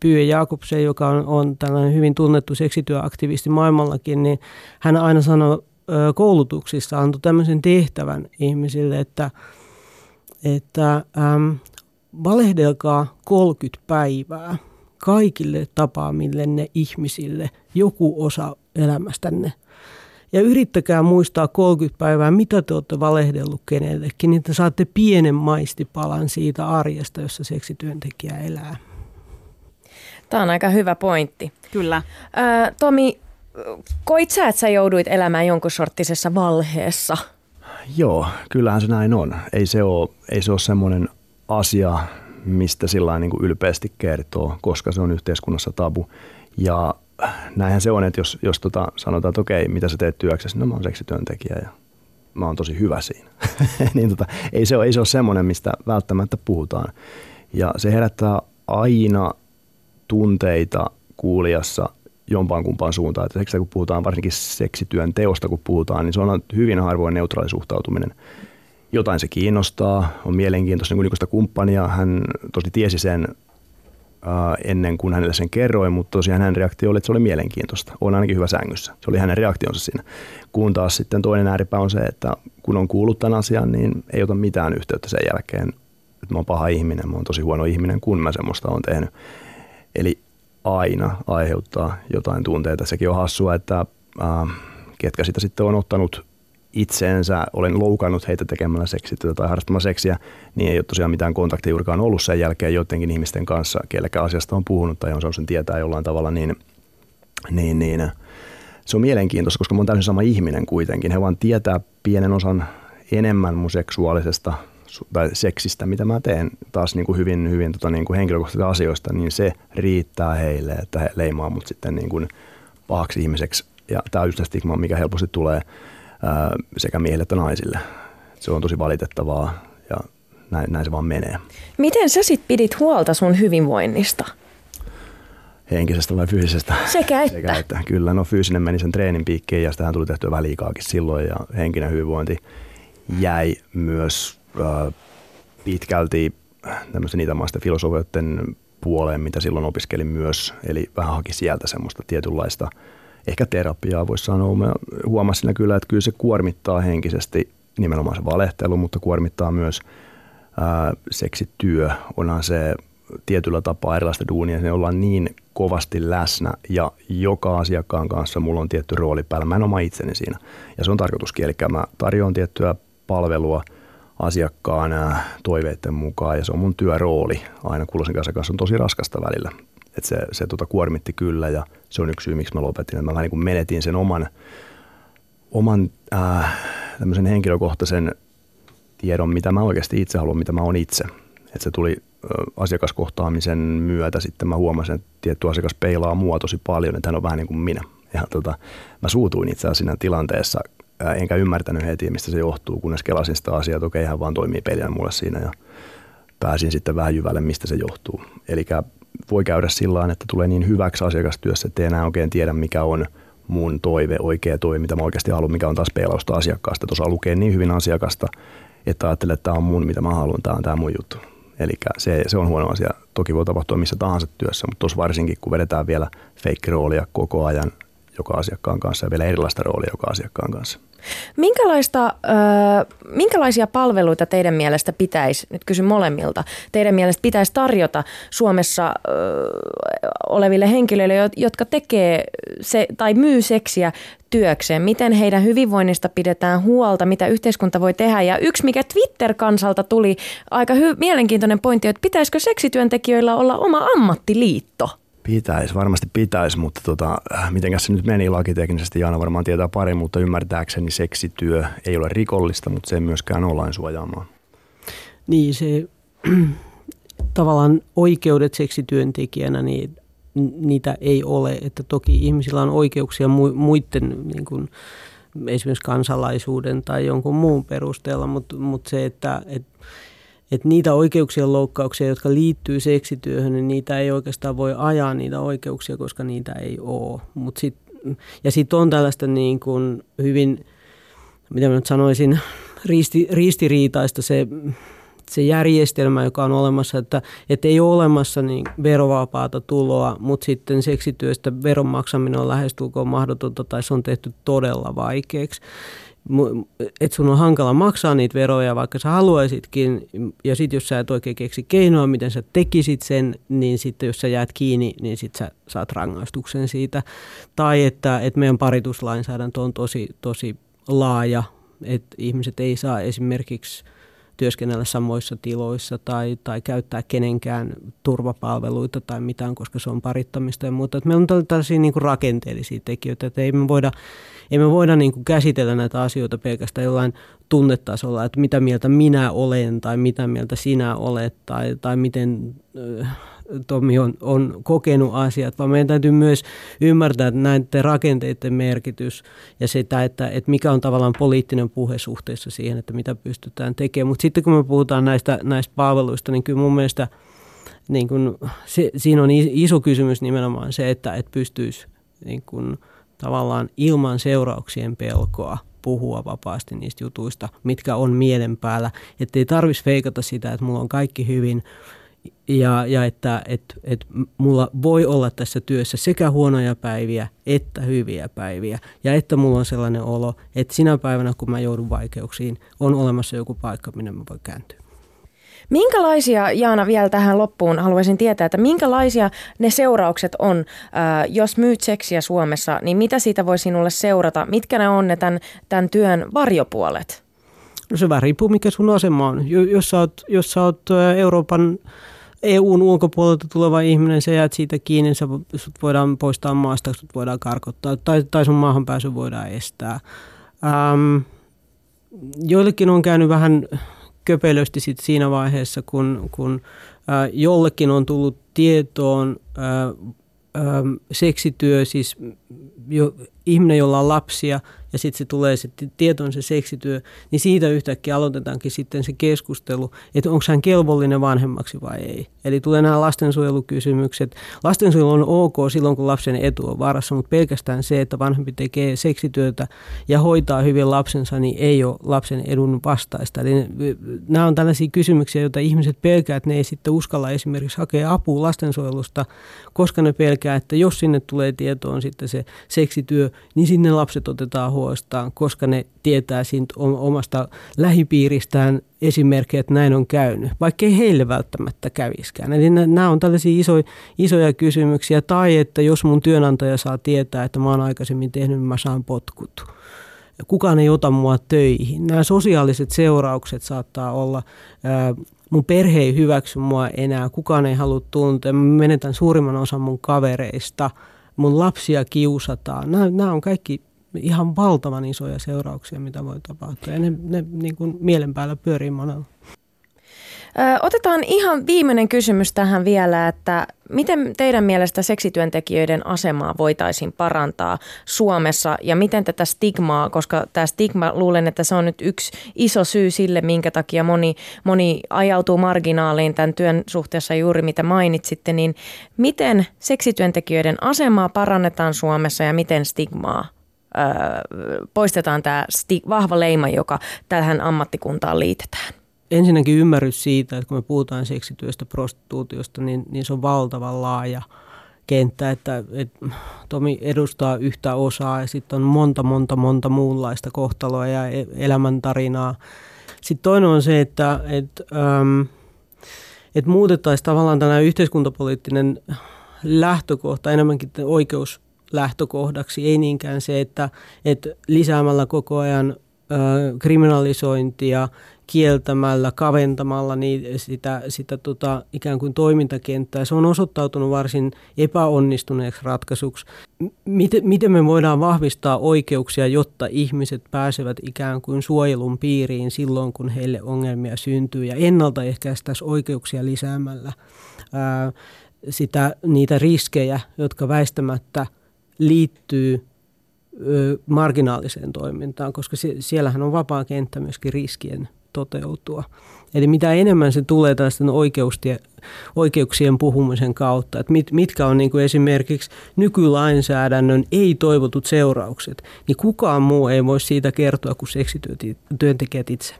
Pyy Jakobsen, joka on, on tällainen hyvin tunnettu seksityöaktivisti maailmallakin, niin hän aina sanoi koulutuksissa, antoi tämmöisen tehtävän ihmisille, että – että äm, valehdelkaa 30 päivää kaikille tapaamillenne ihmisille joku osa elämästänne. Ja yrittäkää muistaa 30 päivää, mitä te olette valehdellut kenellekin, niin te saatte pienen maistipalan siitä arjesta, jossa seksityöntekijä elää. Tämä on aika hyvä pointti. Kyllä. Ää, Tomi, koit sä, että sä jouduit elämään jonkun sorttisessa valheessa – Joo, kyllähän se näin on. Ei se ole, ei se ole semmoinen asia, mistä sillä niin kuin ylpeästi kertoo, koska se on yhteiskunnassa tabu. Ja näinhän se on, että jos, jos tota, sanotaan, että okei, mitä sä teet työksessä, no mä oon seksityöntekijä ja mä oon tosi hyvä siinä. (laughs) niin tota, ei, se ole, ei se ole semmoinen, mistä välttämättä puhutaan. Ja se herättää aina tunteita kuulijassa jompaan kumpaan suuntaan. Että seksi, kun puhutaan varsinkin seksityön teosta, kun puhutaan, niin se on hyvin harvoin neutraali suhtautuminen. Jotain se kiinnostaa, on mielenkiintoista, niin kuin kumppania, hän tosi tiesi sen uh, ennen kuin hänelle sen kerroin, mutta tosiaan hänen reaktio oli, että se oli mielenkiintoista. On ainakin hyvä sängyssä. Se oli hänen reaktionsa siinä. Kun taas sitten toinen ääripää on se, että kun on kuullut tämän asian, niin ei ota mitään yhteyttä sen jälkeen, että mä oon paha ihminen, mä oon tosi huono ihminen, kun mä semmoista on tehnyt. Eli aina aiheuttaa jotain tunteita. Sekin on hassua, että äh, ketkä sitä sitten on ottanut itseensä, olen loukannut heitä tekemällä seksityötä tai harrastamalla seksiä, niin ei ole tosiaan mitään kontaktia juurikaan ollut sen jälkeen joidenkin ihmisten kanssa, kellekä asiasta on puhunut tai on saanut sen tietää jollain tavalla, niin, niin, niin se on mielenkiintoista, koska mä oon täysin sama ihminen kuitenkin. He vaan tietää pienen osan enemmän mun seksuaalisesta tai seksistä, mitä mä teen taas niin kuin hyvin, hyvin tota niin kuin henkilökohtaisista asioista, niin se riittää heille, että he leimaa mut sitten niin kuin pahaksi ihmiseksi. Ja tämä on just se stigma, mikä helposti tulee ää, sekä miehille että naisille. Se on tosi valitettavaa ja näin, näin se vaan menee. Miten sä sit pidit huolta sun hyvinvoinnista? Henkisestä vai fyysisestä? Sekä että. Sekä että. Kyllä, no fyysinen meni sen treenin piikkiin ja sitähän tuli tehtyä väliikaakin silloin ja henkinen hyvinvointi jäi myös pitkälti tämmöisten itämaisten filosofioiden puoleen, mitä silloin opiskelin myös. Eli vähän haki sieltä semmoista tietynlaista ehkä terapiaa voisi sanoa. Mä huomasin kyllä, että kyllä se kuormittaa henkisesti nimenomaan se valehtelu, mutta kuormittaa myös ää, seksityö. Onhan se tietyllä tapaa erilaista duunia, ne ollaan niin kovasti läsnä ja joka asiakkaan kanssa mulla on tietty rooli päällä. Mä en oma itseni siinä ja se on tarkoituskin, eli mä tarjoan tiettyä palvelua asiakkaan toiveiden mukaan ja se on mun työrooli aina kulloisen kanssa kanssa on tosi raskasta välillä. Et se se tota, kuormitti kyllä ja se on yksi syy, miksi mä lopetin. Et mä vähän niin kuin menetin sen oman, oman äh, henkilökohtaisen tiedon, mitä mä oikeasti itse haluan, mitä mä oon itse. Et se tuli asiakaskohtaamisen myötä sitten mä huomasin, että tietty asiakas peilaa mua tosi paljon, että hän on vähän niin kuin minä. Ja tota, mä suutuin itse asiassa siinä tilanteessa, enkä ymmärtänyt heti, mistä se johtuu, kunnes kelasin sitä asiaa, että okei, hän vaan toimii peliä mulle siinä ja pääsin sitten vähän jyvälle, mistä se johtuu. Eli voi käydä sillä että tulee niin hyväksi asiakastyössä, että ei enää oikein tiedä, mikä on mun toive, oikea toive, mitä mä oikeasti haluan, mikä on taas peilausta asiakkaasta. Tuossa lukee niin hyvin asiakasta, että ajattelee, että tämä on mun, mitä mä haluan, tämä on tämä mun juttu. Eli se, se on huono asia. Toki voi tapahtua missä tahansa työssä, mutta tuossa varsinkin, kun vedetään vielä fake-roolia koko ajan joka asiakkaan kanssa ja vielä erilaista roolia joka asiakkaan kanssa. Minkälaista, minkälaisia palveluita teidän mielestä pitäisi, nyt kysyn molemmilta, teidän mielestä pitäisi tarjota Suomessa oleville henkilöille, jotka tekee se, tai myy seksiä työkseen? Miten heidän hyvinvoinnista pidetään huolta, mitä yhteiskunta voi tehdä? Ja yksi, mikä Twitter-kansalta tuli aika hy- mielenkiintoinen pointti, että pitäisikö seksityöntekijöillä olla oma ammattiliitto? Pitäisi, varmasti pitäisi, mutta tota, miten se nyt meni lakiteknisesti, Jaana varmaan tietää pari, mutta ymmärtääkseni seksityö ei ole rikollista, mutta se ei myöskään ole suojaamaan. Niin, se (clears throat) tavallaan oikeudet seksityöntekijänä, niin niitä ei ole. Että toki ihmisillä on oikeuksia muiden niin kuin, esimerkiksi kansalaisuuden tai jonkun muun perusteella, mutta, mutta se, että, että että niitä oikeuksien loukkauksia, jotka liittyy seksityöhön, niin niitä ei oikeastaan voi ajaa niitä oikeuksia, koska niitä ei ole. Mut sit, ja sitten on tällaista niin kuin hyvin, mitä mä nyt sanoisin, risti, ristiriitaista se, se järjestelmä, joka on olemassa, että, että ei ole olemassa niin verovapaata tuloa, mutta sitten seksityöstä veron maksaminen on lähestulkoon mahdotonta tai se on tehty todella vaikeaksi että sun on hankala maksaa niitä veroja, vaikka sä haluaisitkin, ja sitten jos sä et oikein keksi keinoa, miten sä tekisit sen, niin sitten jos sä jäät kiinni, niin sitten sä saat rangaistuksen siitä. Tai että, että meidän parituslainsäädäntö on tosi, tosi laaja, että ihmiset ei saa esimerkiksi työskennellä samoissa tiloissa tai, tai käyttää kenenkään turvapalveluita tai mitään, koska se on parittamista ja muuta. Että meillä on tällaisia niin rakenteellisia tekijöitä, että ei me voida, ei me voida niin kuin käsitellä näitä asioita pelkästään jollain tunnetasolla, että mitä mieltä minä olen tai mitä mieltä sinä olet tai, tai miten Tomi on, on kokenut asiat, vaan meidän täytyy myös ymmärtää näiden rakenteiden merkitys ja sitä, että, että mikä on tavallaan poliittinen puhe suhteessa siihen, että mitä pystytään tekemään. Mutta sitten kun me puhutaan näistä, näistä palveluista, niin kyllä mun mielestä niin kun, se, siinä on iso kysymys nimenomaan se, että, että pystyisi niin kun, tavallaan ilman seurauksien pelkoa puhua vapaasti niistä jutuista, mitkä on mielen päällä. Että ei tarvitsisi feikata sitä, että mulla on kaikki hyvin, ja, ja että et, et mulla voi olla tässä työssä sekä huonoja päiviä että hyviä päiviä. Ja että mulla on sellainen olo, että sinä päivänä kun mä joudun vaikeuksiin, on olemassa joku paikka, minne mä voin kääntyä. Minkälaisia, Jaana, vielä tähän loppuun haluaisin tietää, että minkälaisia ne seuraukset on, äh, jos myyt seksiä Suomessa, niin mitä siitä voi sinulle seurata? Mitkä ne on ne tämän, tämän työn varjopuolet? No se vähän riippuu, mikä sun asema on. Jos sä oot, jos sä oot Euroopan EUn ulkopuolelta tuleva ihminen, sä jäät siitä kiinni, sä, sut voidaan poistaa maasta, sut voidaan karkottaa tai, tai sun maahan pääsy voidaan estää. Ähm, joillekin on käynyt vähän köpelösti sit siinä vaiheessa, kun, kun äh, jollekin on tullut tietoon äh, äh, seksityö, siis jo, ihminen, jolla on lapsia – ja sitten se tulee sitten tietoon se seksityö, niin siitä yhtäkkiä aloitetaankin sitten se keskustelu, että onko hän kelvollinen vanhemmaksi vai ei. Eli tulee nämä lastensuojelukysymykset. Lastensuojelu on ok silloin, kun lapsen etu on varassa, mutta pelkästään se, että vanhempi tekee seksityötä ja hoitaa hyvin lapsensa, niin ei ole lapsen edun vastaista. Eli nämä on tällaisia kysymyksiä, joita ihmiset pelkää, että ne ei sitten uskalla esimerkiksi hakea apua lastensuojelusta, koska ne pelkää, että jos sinne tulee tietoon sitten se seksityö, niin sinne lapset otetaan huomioon huostaan, koska ne tietää siitä omasta lähipiiristään esimerkkejä, että näin on käynyt, vaikka ei heille välttämättä käviskään. Eli nämä on tällaisia isoja, isoja kysymyksiä. Tai että jos mun työnantaja saa tietää, että mä oon aikaisemmin tehnyt, niin mä saan potkut. Kukaan ei ota mua töihin. Nämä sosiaaliset seuraukset saattaa olla, mun perhe ei hyväksy mua enää, kukaan ei halua tuntea, mä menetän suurimman osan mun kavereista, mun lapsia kiusataan. Nämä, nämä on kaikki ihan valtavan isoja seurauksia, mitä voi tapahtua. Ja ne, ne niin kuin mielen päällä pyörii monella. Otetaan ihan viimeinen kysymys tähän vielä, että miten teidän mielestä seksityöntekijöiden asemaa voitaisiin parantaa Suomessa ja miten tätä stigmaa, koska tämä stigma luulen, että se on nyt yksi iso syy sille, minkä takia moni, moni ajautuu marginaaliin tämän työn suhteessa juuri mitä mainitsitte, niin miten seksityöntekijöiden asemaa parannetaan Suomessa ja miten stigmaa poistetaan tämä sti- vahva leima, joka tähän ammattikuntaan liitetään? Ensinnäkin ymmärrys siitä, että kun me puhutaan seksityöstä, prostituutiosta, niin, niin se on valtavan laaja kenttä, että, että Tomi edustaa yhtä osaa ja sitten on monta, monta, monta muunlaista kohtaloa ja e-, elämäntarinaa. Sitten toinen on se, että, että, ähm, että muutettaisiin tavallaan tällainen yhteiskuntapoliittinen lähtökohta enemmänkin oikeus lähtökohdaksi, ei niinkään se, että, että lisäämällä koko ajan kriminalisointia, kieltämällä, kaventamalla niin sitä, sitä tota, ikään kuin toimintakenttää. Se on osoittautunut varsin epäonnistuneeksi ratkaisuksi. Miten, miten me voidaan vahvistaa oikeuksia, jotta ihmiset pääsevät ikään kuin suojelun piiriin silloin, kun heille ongelmia syntyy ja ennaltaehkäistäisiin oikeuksia lisäämällä ää, sitä, niitä riskejä, jotka väistämättä – liittyy ö, marginaaliseen toimintaan, koska se, siellähän on vapaa kenttä myöskin riskien toteutua. Eli mitä enemmän se tulee tällaisten oikeuksien puhumisen kautta, että mit, mitkä on niin kuin esimerkiksi nykylainsäädännön ei-toivotut seuraukset, niin kukaan muu ei voi siitä kertoa kuin seksityöntekijät itse.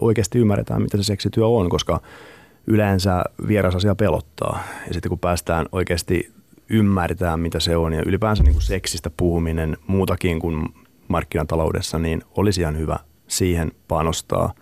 Oikeasti ymmärretään, mitä se seksityö on, koska yleensä vieras asia pelottaa. Ja sitten kun päästään oikeasti ymmärtää, mitä se on ja ylipäänsä niin kuin seksistä puhuminen muutakin kuin markkinataloudessa, niin olisi ihan hyvä siihen panostaa.